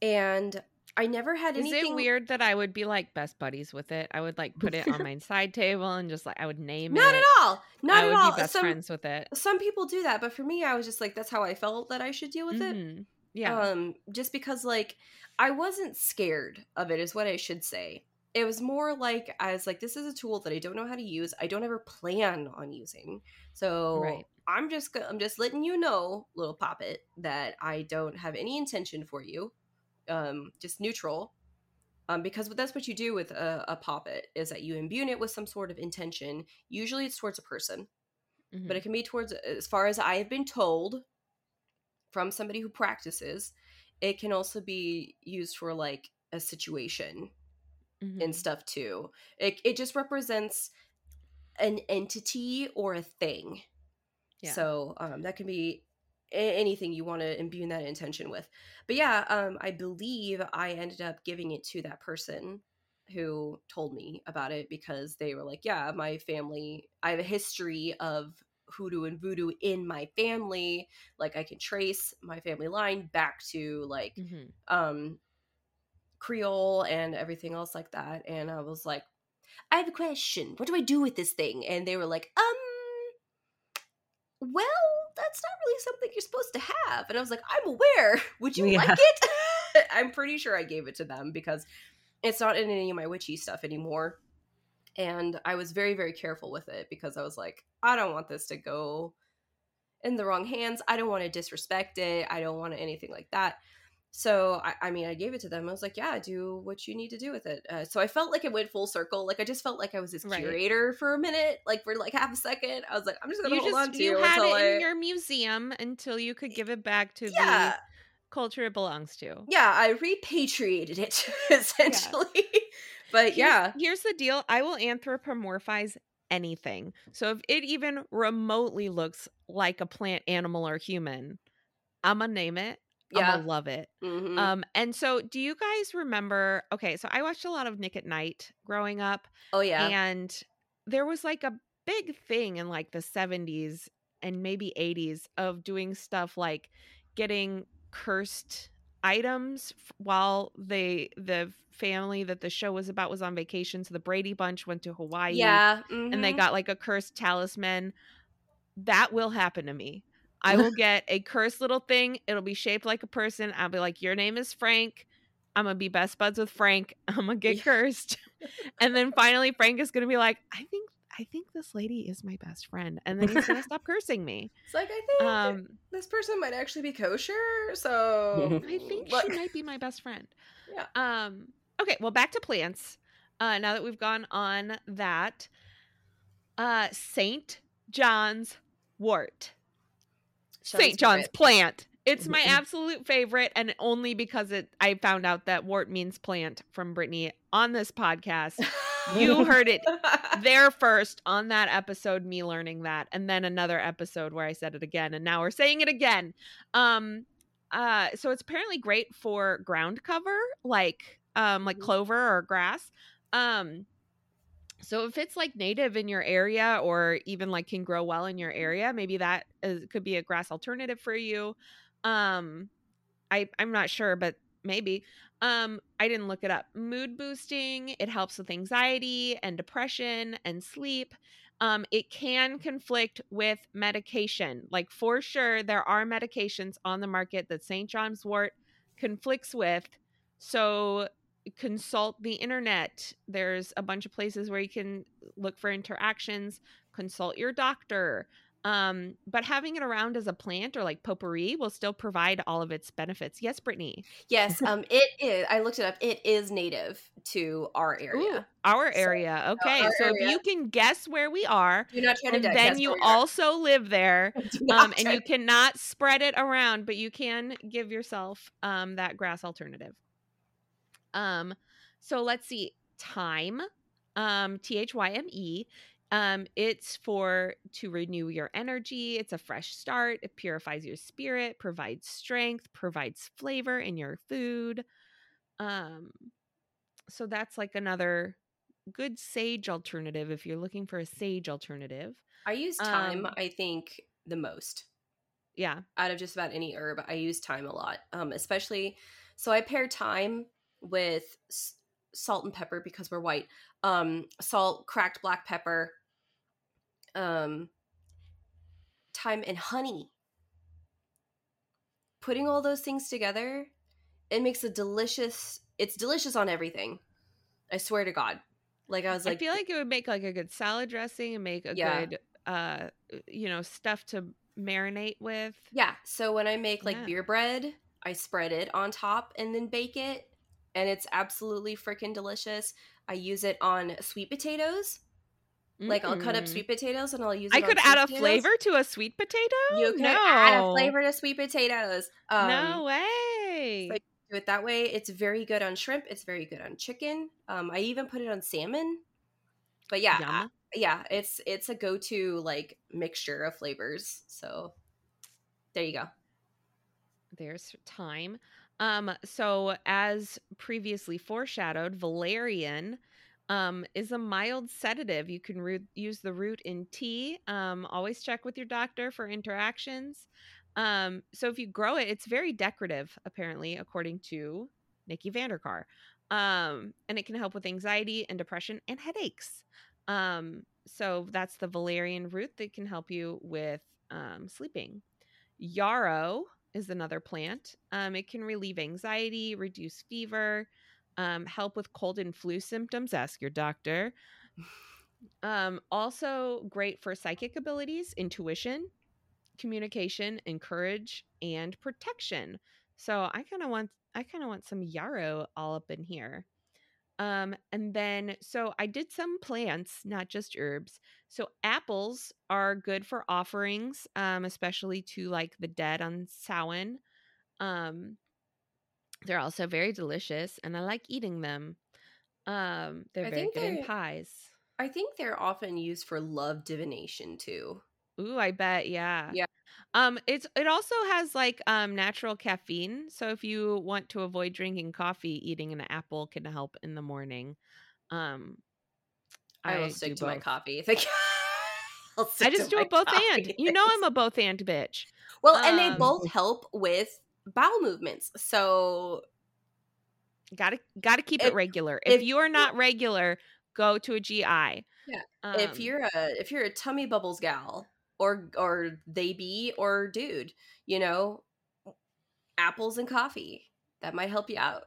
And I never had Is anything it weird that I would be like best buddies with it? I would like put it on my side table and just like I would name Not it. Not at all. Not I at all. be best some, friends with it. some people do that, but for me I was just like that's how I felt that I should deal with it. Mhm. Yeah. um just because like i wasn't scared of it is what i should say it was more like i was like this is a tool that i don't know how to use i don't ever plan on using so Right. i'm just i'm just letting you know little poppet that i don't have any intention for you um just neutral um, because that's what you do with a, a poppet is that you imbue it with some sort of intention usually it's towards a person Mhm. but it can be towards as far as i have been told from somebody who practices it can also be used for like a situation Mhm. and stuff too it, it just represents an entity or a thing Yeah. so um, that can be anything you want to imbue that intention with. But yeah um, i believe i ended up giving it to that person who told me about it because they were like yeah my family i have a history of hoodoo and voodoo in my family. Like i can trace my family line back to like Mhm. um creole and everything else like that. And i was like i have a question. What do i do with this thing? And they were like um well that's not really something you're supposed to have. And i was like i'm aware. Would you Yeah. like it? I'm pretty sure i gave it to them because it's not in any of my witchy stuff anymore. And i was very very careful with it because i was like i don't want this to go in the wrong hands. I don't want to disrespect it. I don't want anything like that so I, I mean i gave it to them i was like yeah do what you need to do with it uh, so i felt like it went full circle like i just felt like i was this Right. curator for a minute like for like half a second i was like i'm just gonna You hold just on to you you had it I... in your museum until you could give it back to yeah the culture it belongs to. yeah i repatriated it essentially but Here's- yeah Here's the deal. I will anthropomorphize anything. So if it even remotely looks like a plant, animal, or human, I'm gonna name it. I'm yeah gonna love it. Mhm. Um, and so do you guys remember? Okay, so I watched a lot of Nick at Night growing up, oh yeah and there was like a big thing in like the 70s and maybe 80s of doing stuff like getting cursed items f- while they the family that the show was about was on vacation so the Brady bunch went to Hawaii yeah and they mhm. got like a cursed talisman that will happen to me I will get a cursed little thing it'll be shaped like a person I'll be like your name is Frank I'm gonna be best buds with Frank I'm gonna get Yeah. cursed and then finally Frank is gonna be like I think I think this lady is my best friend and then he's gonna stop cursing me it's like i think um this person might actually be kosher so I think What- she might be my best friend. Yeah. Um. Okay. Well, back to plants. Uh, now that we've gone on that, uh, Saint John's wort. Saint John's plant. It's my absolute favorite, and only because it I found out that wart means plant from Brittany on this podcast. You heard it there first on that episode me learning that and then another episode where i said it again and now we're saying it again um uh so it's apparently great for ground cover like um like Mhm. clover or grass um so if it's like native in your area or even like can grow well in your area maybe that is, could be a grass alternative for you um i i'm not sure but maybe um, I didn't look it up. Mood boosting, it helps with anxiety and depression and sleep. Um, it can conflict with medication. Like for sure, there are medications on the market that St. John's wort conflicts with. So consult the internet. There's a bunch of places where you can look for interactions, consult your doctor. Um, but having it around as a plant or like potpourri will still provide all of its benefits. Yes, Brittany. Yes, um, it is. I looked it up. It is native to our Ooh, area. our So- area. Okay. our so if you can guess where we are, Do not try to and then you also live there, um, and you cannot spread it around, but you can give yourself um, that grass alternative. Um, so let's see, Thyme, um, T H Y M E. Um, it's for to renew your energy. It's a fresh start. It purifies your spirit, provides strength, provides flavor in your food. Um, so that's like another good sage alternative if you're looking for a sage alternative. I use thyme. um, I think the most. Yeah. out of just about any herb i use thyme a lot um especially so i pair thyme with s- salt and pepper because we're white um salt cracked black pepper um thyme and honey putting all those things together it makes a delicious it's delicious on everything i swear to god like i was like I feel like it would make like a good salad dressing and make a Yeah. good uh you know stuff to marinate with. Yeah. So when I make like Yeah. beer bread, I spread it on top and then bake it, and it's absolutely freaking delicious. I use it on sweet potatoes. Like I'll cut up Mm. sweet potatoes and I'll use. I on could add a flavor to a sweet potato. You could no. add a flavor to sweet potatoes. Um, no way. so- Do it that way. It's very good on shrimp. It's very good on chicken. Um, I even put it on salmon. But yeah, I- yeah, it's it's a go to like mixture of flavors. So there you go. There's thyme. Um, so as previously foreshadowed, valerian um, is a mild sedative. You can root, use the root in tea. Um, always check with your doctor for interactions. Um, so if you grow it, it's very decorative, apparently, according to Nikki Van De Car. Um, and it can help with anxiety and depression and headaches. Um, so that's the valerian root that can help you with um, sleeping. Yarrow is another plant. Um, it can relieve anxiety, reduce fever, um, help with cold and flu symptoms. Ask your doctor. Um, also great for psychic abilities, intuition, communication, and courage and protection. So I kind of want I kind of want some yarrow all up in here. Um, and then so I did some plants, not just herbs. So apples are good for offerings, um, especially to like the dead on Samhain. Um, they're also very delicious, and I like eating them. Um, they're I very think good in pies. I think they're often used for love divination too. Ooh, I bet, yeah. Yeah. Um, it's it also has like um natural caffeine. So if you want to avoid drinking coffee, eating an apple can help in the morning. Um I, will do stick to my both. coffee. Thank you. I just do my a both and. You know I'm a both and bitch. well, and they um, both help with bowel movements. So Gotta gotta keep it regular. If, if you are not regular, go to a GI. Yeah, Um, if you're a if you're a tummy bubbles gal or or they be or dude, you know, apples and coffee that might help you out.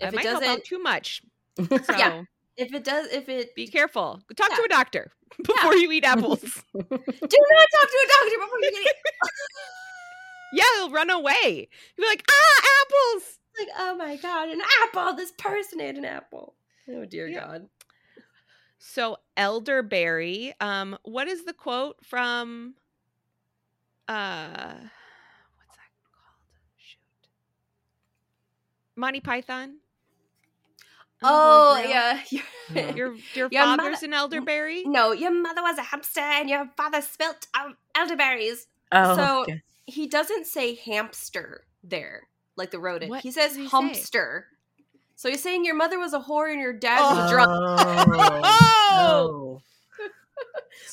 If it might doesn't, out too much. So Yeah. if it does, if it be careful. Talk to a doctor before you eat apples. do not talk to a doctor before you get it. yeah, he'll run away. You'll be like, ah, apples. like, oh my god, an apple! This person ate an apple. Oh dear Yeah. God. So elderberry. Um, what is the quote from? Uh, what's that called? Shoot, Monty Python. and the Oh Holy yeah. Your your Your mother- father's an elderberry. no, your mother was a hamster and your father spilt um, elderberries. Oh, So- okay. He doesn't say hamster there, like the rodent. What he says does he say? Humpster. So he's saying your mother was a whore and your dad was a drunk. Oh,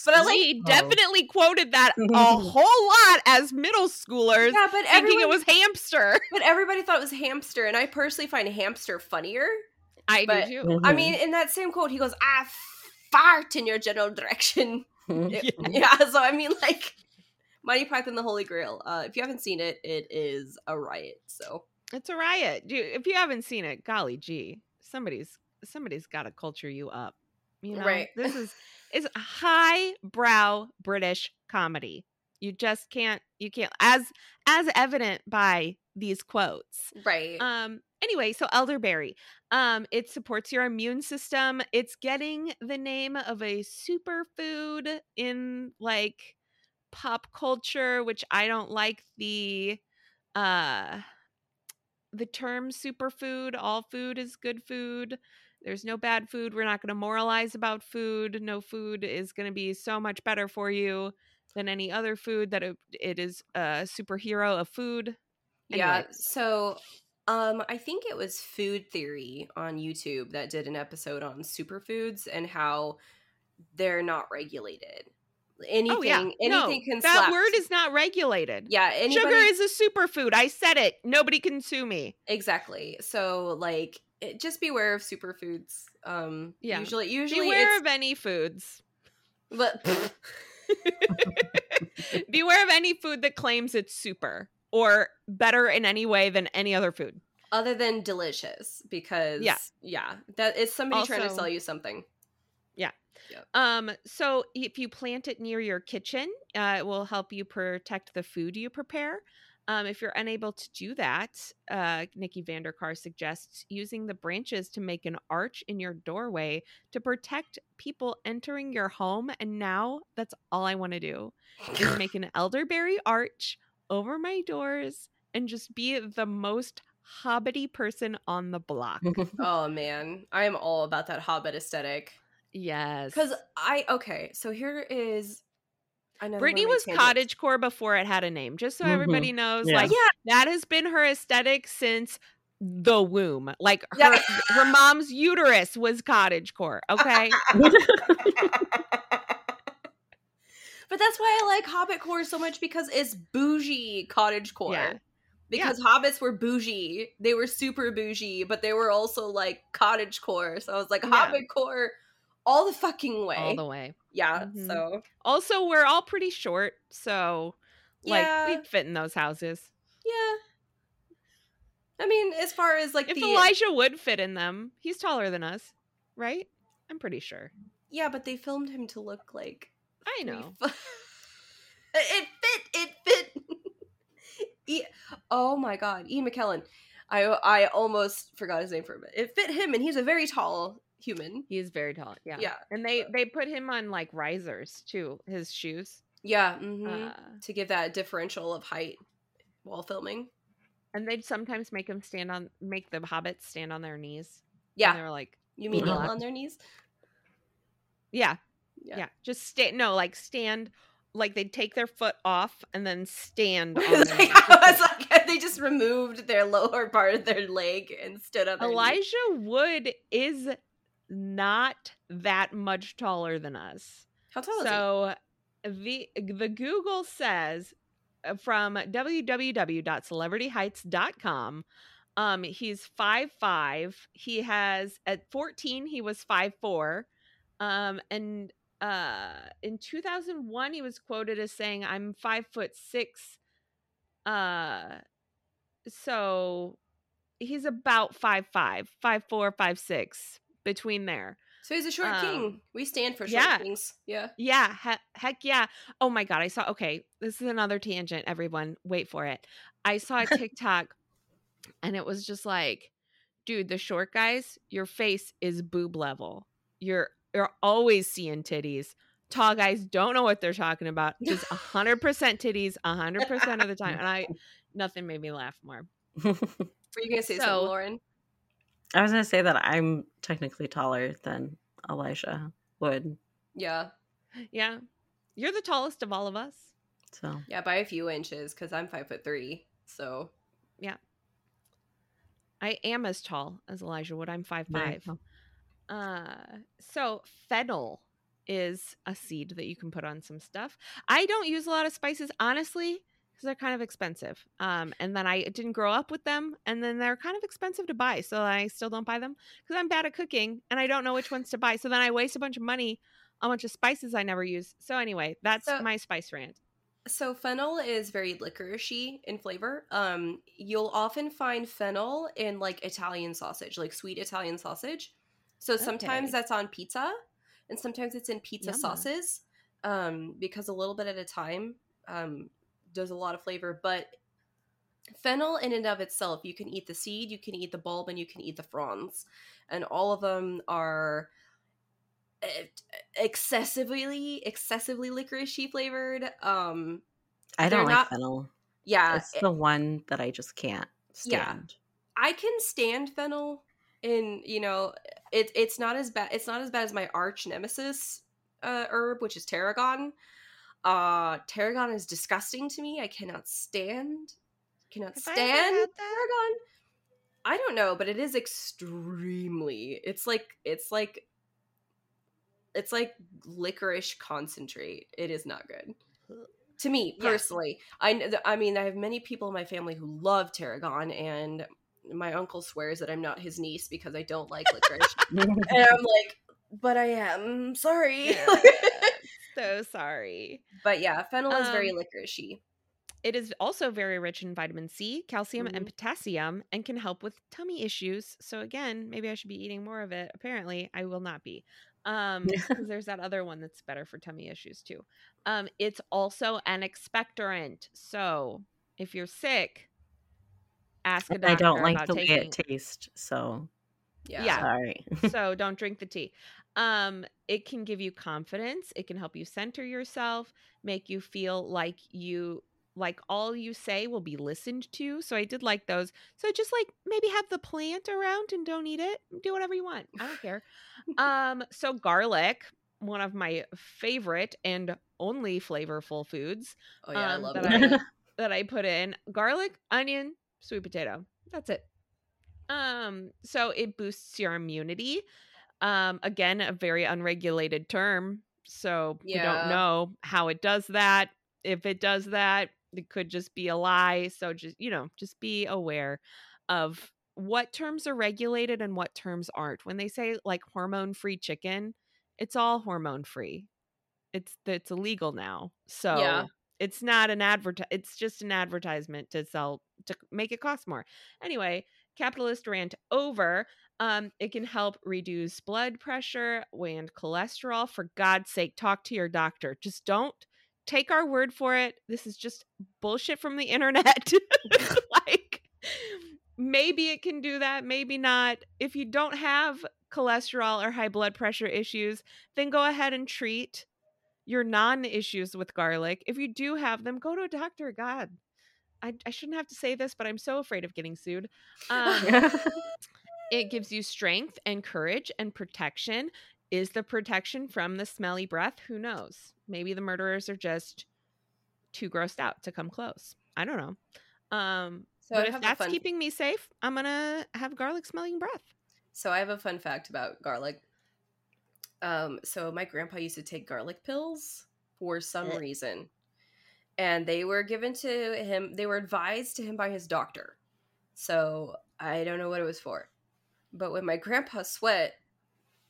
But I like- we Oh. definitely quoted that a whole lot as middle schoolers, Yeah, but thinking everyone, it was hamster. but everybody thought it was hamster, and I personally find hamster funnier. I But- do too. no. I mean, in that same quote, he goes, "I fart in your general direction." Yeah. yeah, so I mean, like, Monty Python: The Holy Grail. Uh, if you haven't seen it, it is a riot. So It's a riot. If you haven't seen it, golly gee, somebody's somebody's got to culture you up. You know, Right. this is is high brow British comedy. You just can't you can't as as evident by these quotes. Right. Um anyway, so elderberry. Um it supports your immune system. It's getting the name of a superfood in like pop culture, which I don't like the uh the term superfood. All food is good food. There's no bad food. We're not going to moralize about food. No food is going to be so much better for you than any other food that it, it is a superhero of food. Yeah. So, um, I think it was Food Theory on YouTube that did an episode on superfoods and how they're not regulated. Anything, oh yeah, anything no, can that slap. word is not regulated. yeah. Anybody, Sugar is a superfood. I said it. Nobody can sue me. exactly. So, like, it, just beware of superfoods. Um, Yeah. Usually, usually Beware it's of any foods. but Beware of any food that claims it's super or better in any way than any other food. other than delicious because Yeah. yeah, that is somebody trying to sell you something. Um, so if you plant it near your kitchen, uh, it will help you protect the food you prepare. Um, if you're unable to do that, uh, Nikki Van De Car suggests using the branches to make an arch in your doorway to protect people entering your home. And now that's all I want to do is make an elderberry arch over my doors and just be the most hobbity person on the block. oh man, I am all about that hobbit aesthetic. Yes. Because I okay, so here is another Brittany one of my was cottage core before it had a name, just so Mhm. everybody knows. Yeah. Like Yeah. that has been her aesthetic since the womb. Like her Yeah. her mom's uterus was cottage core. Okay. But that's why I like Hobbit core so much because it's bougie cottage core. Yeah. Because hobbits were bougie. They were super bougie, but they were also like cottage core. So I was like, Yeah. Hobbit core all the fucking way. All the way. yeah. Mhm. So Also, we're all pretty short, so like Yeah. we'd fit in those houses. yeah. I mean, as far as like If the Elijah would fit in them, he's taller than us, right? I'm pretty sure. Yeah, but they filmed him to look like I know. it fit. It fit. e- oh my god, Ian McKellen. I I almost forgot his name for a minute. It fit him, and he's a very tall human. He is very tall. Yeah. Yeah, And they they put him on like risers too, his shoes. yeah. mhm. Uh, to give that differential of height while filming. and they'd sometimes make him stand on make the hobbits stand on their knees. Yeah, they were like, you mean on their knees? yeah, yeah, just stand. No, like stand. Like they'd take their foot off and then stand. On their like, knees. I was like, they just removed their lower part of their leg and stood up. Elijah Wood is not that much taller than us. how tall is he? So the the Google says uh, from www.celebrityheights.com um he's five five. He has at 14 he was five four. Um and uh in 2001 he was quoted as saying I'm 5 foot 6 uh so he's about five five, five four, five six between there. So he's a short Um, king. We stand for short yeah. kings. Yeah. Yeah, he- heck yeah. Oh my god, I saw okay, this is another tangent everyone. Wait for it. I saw a TikTok and it was just like, dude, the short guys, your face is boob level. You're you're always seeing titties. Tall guys don't know what they're talking about. Just 100% titties 100% of the time. And I nothing made me laugh more. Were you gonna say So- something, Lauren? I was gonna say that I'm technically taller than Elijah Wood. Yeah. Yeah. You're the tallest of all of us. So Yeah, by a few inches because I'm five foot three. So yeah. I am as tall as Elijah Wood. I'm five five. Uh, so fennel is a seed that you can put on some stuff. I don't use a lot of spices, honestly, because they're kind of expensive. Um, and then I didn't grow up with them, and then they're kind of expensive to buy, so I still don't buy them because I'm bad at cooking and I don't know which ones to buy. So then I waste a bunch of money on a bunch of spices I never use. So anyway, that's So- my spice rant. so fennel is very licoricey in flavor. Um, you'll often find fennel in like Italian sausage, like sweet Italian sausage. So sometimes Okay. that's on pizza. and sometimes it's in pizza Yumma. sauces um, because a little bit at a time um, does a lot of flavor. But fennel, in and of itself, you can eat the seed, you can eat the bulb, and you can eat the fronds, and all of them are eh, excessively excessively licoricey flavored. Um, I don't like not- fennel. yeah, it's the one that I just can't Yeah. stand. I can stand fennel in you know it, it's not as bad it's not as bad as my arch nemesis uh, herb which is tarragon uh tarragon is disgusting to me i cannot stand cannot Have stand ever tarragon. I don't know but it is extremely it's like it's like it's like licorice concentrate. It is not good. To me Yeah. personally i i mean i have many people in my family who love tarragon and my uncle swears that i'm not his niece because i don't like licorice. And i'm like but i am sorry. Yeah. So sorry. but yeah fennel is very Um, licoricey It is also very rich in vitamin C, calcium, and Mhm. potassium, and can help with tummy issues. So again, maybe I should be eating more of it. Apparently, I will not be. Um, because there's that other one that's better for tummy issues too. Um, it's also an expectorant. So if you're sick, ask a And doctor I don't like the way it tastes, so yeah yeah. sorry. so don't drink the tea. Um, it can give you confidence. It can help you center yourself, make you feel like you like all you say will be listened to. So I did like those. So just like maybe have the plant around and don't eat it. Do whatever you want. I don't care. um, so garlic, one of my favorite and only flavorful foods oh yeah um, i love that that I that I put in garlic, onion, sweet potato. That's it. Um, so it boosts your immunity. Um, again, a very unregulated term. So we don't know how it does that. If it does that, it could just be a lie. So just you know, just be aware of what terms are regulated and what terms aren't. When they say like hormone free chicken, it's all hormone free. It's it's illegal now. So Yeah. it's not an advert it's just an advertisement to sell to make it cost more. Anyway, capitalist rant over. Um, it can help reduce blood pressure and cholesterol. For God's sake, talk to your doctor. Just don't take our word for it. This is just bullshit from the internet. like maybe it can do that, maybe not. If you don't have cholesterol or high blood pressure issues, then go ahead and treat your non issues with garlic. If you do have them, go to a doctor. God, I, I shouldn't have to say this, but I'm so afraid of getting sued. Um, it gives you strength and courage and protection. Is the protection from the smelly breath? Who knows? Maybe the murderers are just too grossed out to come close. I don't know. Um, so but if that's fun keeping me safe, I'm gonna have garlic smelling breath. So I have a fun fact about garlic. Um, so my grandpa used to take garlic pills for some reason, and they were given to him. They were advised to him by his doctor. So I don't know what it was for, but when my grandpa sweat,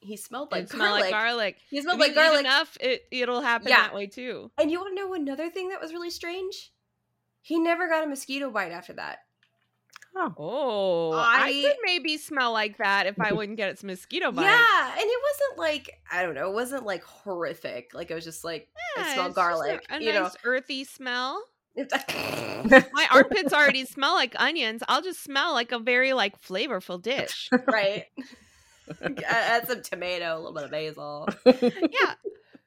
he smelled like smell garlic. like garlic. He smelled If like you eat garlic. enough, it it'll happen Yeah. that way too. And you want to know another thing that was really strange? He never got a mosquito bite after that. oh, Oh, I, I- could maybe smell like that if I wouldn't get its mosquito bite. Yeah, and it wasn't like I don't know, it wasn't like horrific. Like it was just like Yeah, I it's smell just a- garlic. A, you nice earthy smell. My armpits already smell like onions. I'll just smell like a very like flavorful dish. right? Add- some tomato, a little bit of basil. Yeah,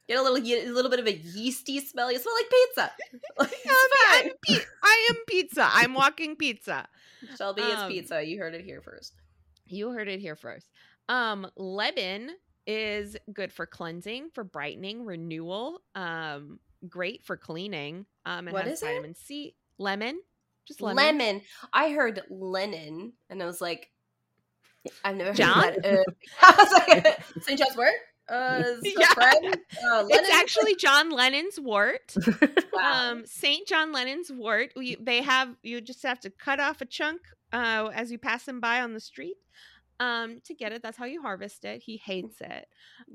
Get a little, a little bit of a yeasty smell. You smell like pizza. Like, I'm, pi- I am pizza. I'm walking pizza. Shelby is Um, pizza. You heard it here first. You heard it here first. Um, lemon is good for cleansing, for brightening, renewal. Um, great for cleaning. Um, it What has is it? vitamin C. Lemon, just lemon. Lemon. I heard Lennon, and I was like, I've never John? heard that. Uh, I was like, St. John's Wort. Uh, Yeah. friend. Uh, It's actually John Lennon's wort. Wow. Um, Saint John Lennon's wort. We, they have you just have to cut off a chunk uh, as you pass them by on the street. Um, to get it. That's how you harvest it. He hates it.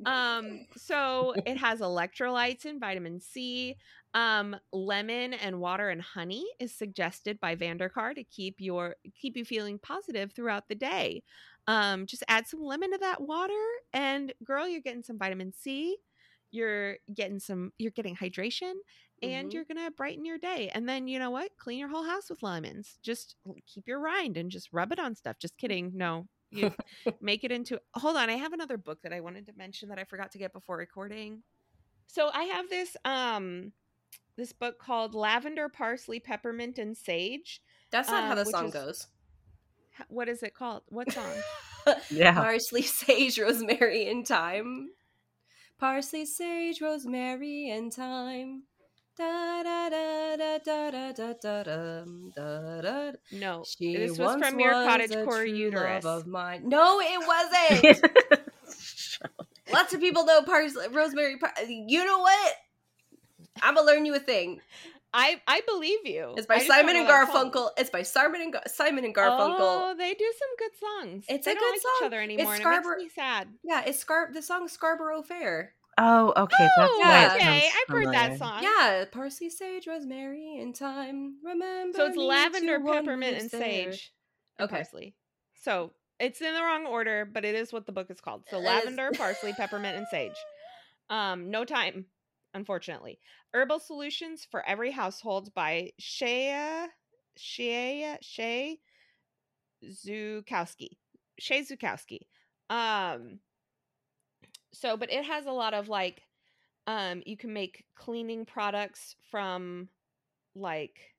Um, so it has electrolytes and vitamin C. Um, lemon and water and honey is suggested by Van De Car to keep your keep you feeling positive throughout the day. Um, just add some lemon to that water, and girl, you're getting some vitamin C. You're getting some. You're getting hydration, and Mhm. you're gonna brighten your day. And then you know what? Clean your whole house with lemons. Just keep your rind and just rub it on stuff. Just kidding. No, you make it into. Hold on, I have another book that I wanted to mention that I forgot to get before recording. So I have this um this book called Lavender, Parsley, Peppermint, and Sage. That's not how Um, the song is- goes. What is it called? What song? Yeah. Parsley, sage, rosemary, and thyme. Parsley, sage, rosemary, and thyme. No, she this was from your Cottagecore uterus. Of mine. No, it wasn't. Lots of people know Parsley Rosemary. Par- you know what? I'm gonna learn you a thing. I I believe you. It's by Simon and Garfunkel. It's by Simon and Gar- Simon and Garfunkel. Oh, they do some good songs. It's they a good like song. Each other anymore. It's Scarborough. It sad. Yeah, it's Scar. The song Scarborough Fair. Oh, okay. That's Oh, why it okay. I've heard that song. Yeah, parsley, sage, rosemary, and thyme. Remember. So it's lavender, peppermint, and there. sage. and Okay. parsley. So it's in the wrong order, but it is what the book is called. So It is. lavender, parsley, peppermint, and sage. Um, no time, unfortunately. Herbal solutions for every household by Shea Shea Shay Zukowski. Shay Zukowski. Um so but it has a lot of like um you can make cleaning products from like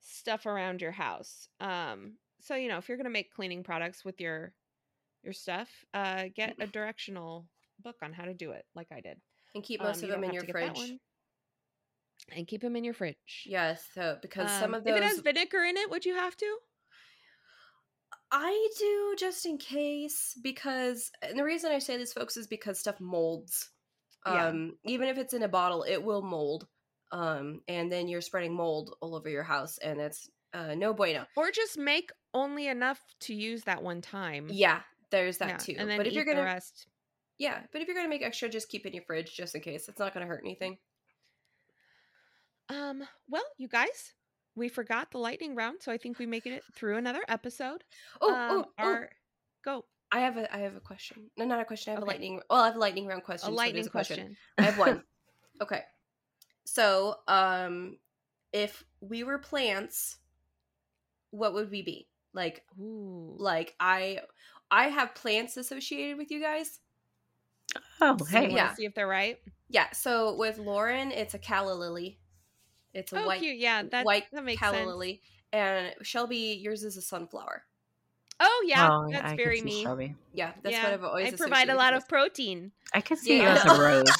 stuff around your house. Um so you know, if you're going to make cleaning products with your your stuff, uh get a directional book on how to do it like I did. And keep Um, most you of them in your to get that fridge. And keep them in your fridge. Yes, so because some Um, of those If it has vinegar in it, would you have to? I do just in case because and the reason I say this folks is because stuff molds. Yeah. Um even if it's in a bottle, it will mold. Um and then you're spreading mold all over your house and it's uh no bueno. Or just make only enough to use that one time. Yeah, there's that Yeah, too. And then but if you're the gonna rest. Yeah, but if you're gonna make extra, just keep it in your fridge just in case. It's not gonna hurt anything. Um, well, you guys, we forgot the lightning round, so I think we make it through another episode. Oh, um, oh, oh, go I have a I have a question. No, not a question. I have Okay. a lightning. Well, I have a lightning round question. a lightning there's a question. question. I have one. okay. So, um, if we were plants, what would we be? Like, Ooh. like I, I have plants associated with you guys. Oh, So hey. Yeah. see if they're right. Yeah. So with Lauren, it's a calla lily. It's a Oh, white, cute. Yeah, that white that makes calla sense. lily. And Shelby, yours is a sunflower. Oh yeah, Oh, that's I very see me. Shelby. Yeah, that's yeah, what I've always. I provide a lot you of protein. I could see Yeah. you as a rose. I'm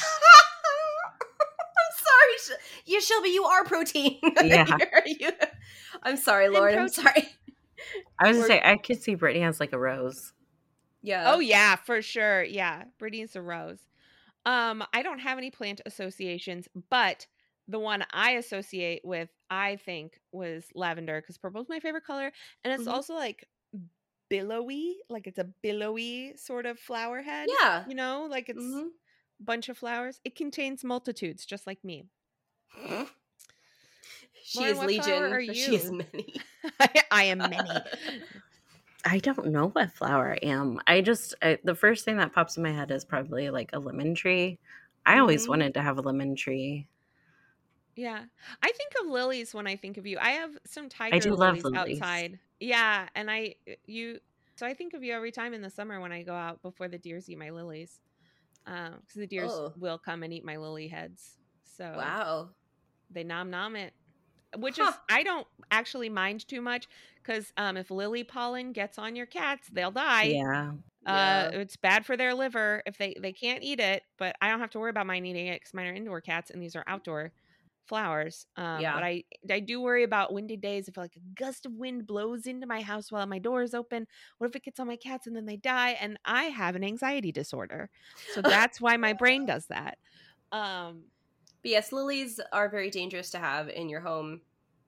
sorry, Sh- yeah, Shelby, you are protein. Yeah. You're- I'm sorry, Lord. I'm sorry. I was gonna say I could see Brittany as like a rose. Yeah. Oh yeah, for sure. Yeah, Brittany's a rose. Um, I don't have any plant associations, but the one I associate with, I think, was lavender because purple's my favorite color, and it's Mhm. also like billowy, like it's a billowy sort of flower head. Yeah. you know, like it's Mhm. a bunch of flowers. It contains multitudes, just like me. She Lauren, is legion. She is many. I, I am many. I don't know what flower I am. I just I, the first thing that pops in my head is probably like a lemon tree. I always Mhm. wanted to have a lemon tree. Yeah. I think of lilies when I think of you. I have some tiger lilies, lilies. outside. Yeah, and I you so I think of you every time in the summer when I go out before the deers eat my lilies. Um cuz the deers Oh. will come and eat my lily heads. So Wow. they nom nom it. Which Huh. is I don't actually mind too much cuz um if lily pollen gets on your cats, they'll die. yeah. Uh, Yeah. it's bad for their liver if they they can't eat it, but I don't have to worry about mine eating it because mine are indoor cats and these are outdoor flowers. Um, Yeah. but I I do worry about windy days if like a gust of wind blows into my house while my door is open. What if it gets on my cats and then they die? And I have an anxiety disorder, so that's why my brain does that. Um, But yes, lilies are very dangerous to have in your home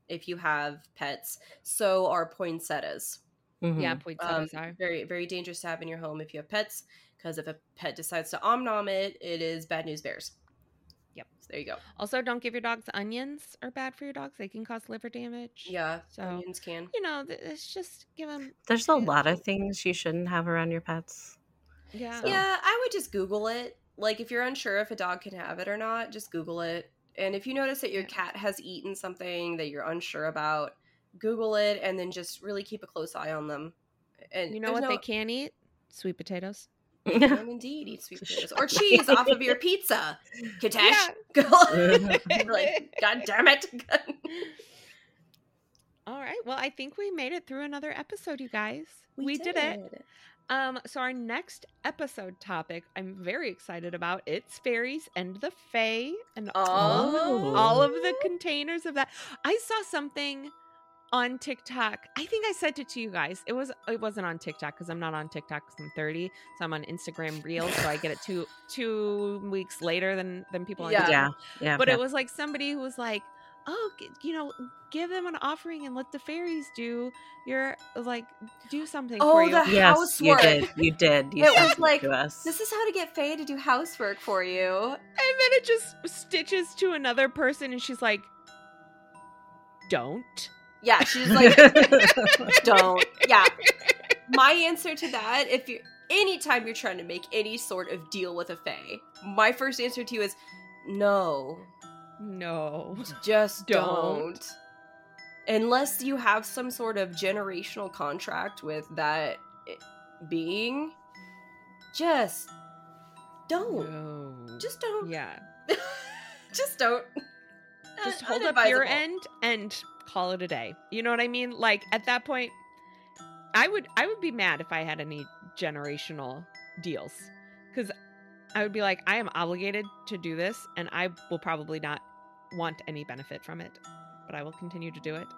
if you have pets. So are poinsettias. Mhm. Yeah, Um, poinsettias are. very very dangerous to have in your home if you have pets because if a pet decides to om nom it, it is bad news bears. Yep. So there you go. Also, don't give your dogs onions are bad for your dogs. They can cause liver damage. Yeah, So- onions can. You know, it's just give them. There's a lot of things you shouldn't have around your pets. Yeah. So- Yeah, I would just Google it. Like if you're unsure if a dog can have it or not, just Google it. And if you notice that your Yeah. cat has eaten something that you're unsure about, Google it and then just really keep a close eye on them. And You know there's what they no- can eat? Sweet potatoes. Can indeed eat sweet potatoes or cheese off of your pizza. Katesh, Yeah. like, God damn it! All right. Well, I think we made it through another episode, you guys. We, did. it. Um, so our next episode topic, I'm very excited about. It's fairies and the fae and all, Oh, all of the containers of that. I saw something on TikTok. I think I sent it to you guys. It was it wasn't on TikTok because I'm not on TikTok because I'm 30. So I'm on Instagram Reels, so I get it two two weeks later than than people on Yeah. TikTok. Yeah, yeah. But yeah. it was like somebody who was like, "Oh, you know, give them an offering and let the fairies do your like do something Oh, for you." the yes, you did. You did. You It was like, to us. This is how to get Fae to do housework for you. And then it just stitches to another person, and she's like, "Don't." Yeah, she's like, don't. Yeah. My answer to that, if you anytime you're trying to make any sort of deal with a Fae, my first answer to you is no. No. Just Don't. don't. Unless you have some sort of generational contract with that eh, being, just don't. No. Just don't. yeah. just don't. Just hold up your end and call it a day. You know what I mean? Like at that point, I would I would be mad if I had any generational deals because I would be like, I am obligated to do this, and I will probably not want any benefit from it, but I will continue to do it.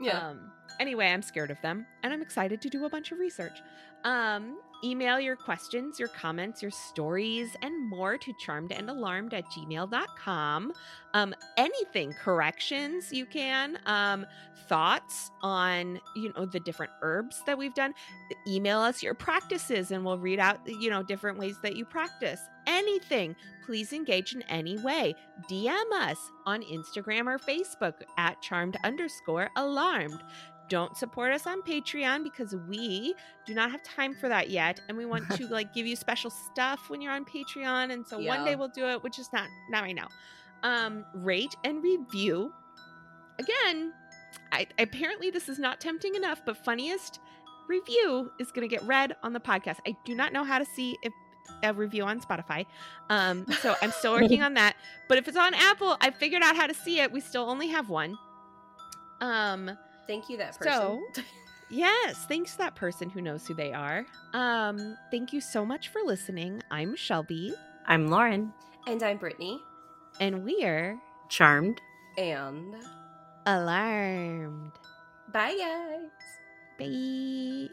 Yeah. Um, anyway, I'm scared of them and I'm excited to do a bunch of research. Um, email your questions, your comments, your stories, and more to charmedandalarmed at gmail.com. Um, anything, corrections, you can. Um, thoughts on, you know, the different herbs that we've done. Email us your practices and we'll read out, you know, different ways that you practice. Anything, please engage in any way. DM us on Instagram or Facebook at charmed underscore alarmed. Don't support us on Patreon because we do not have time for that yet, and we want to like give you special stuff when you're on Patreon. And so one day we'll do it, which is not not right now. Um, rate and review. Again, I apparently this is not tempting enough, but funniest review is going to get read on the podcast. I do not know how to see if a review on Spotify. Um, so I'm still working on that. But if it's on Apple, I figured out how to see it. We still only have one. Um, Thank you, that person. so yes, thanks to that person who knows who they are. Um, thank you so much for listening. I'm Shelby, I'm Lauren. and I'm Brittany. and we're Charmed. And alarmed. bye, guys. Bye.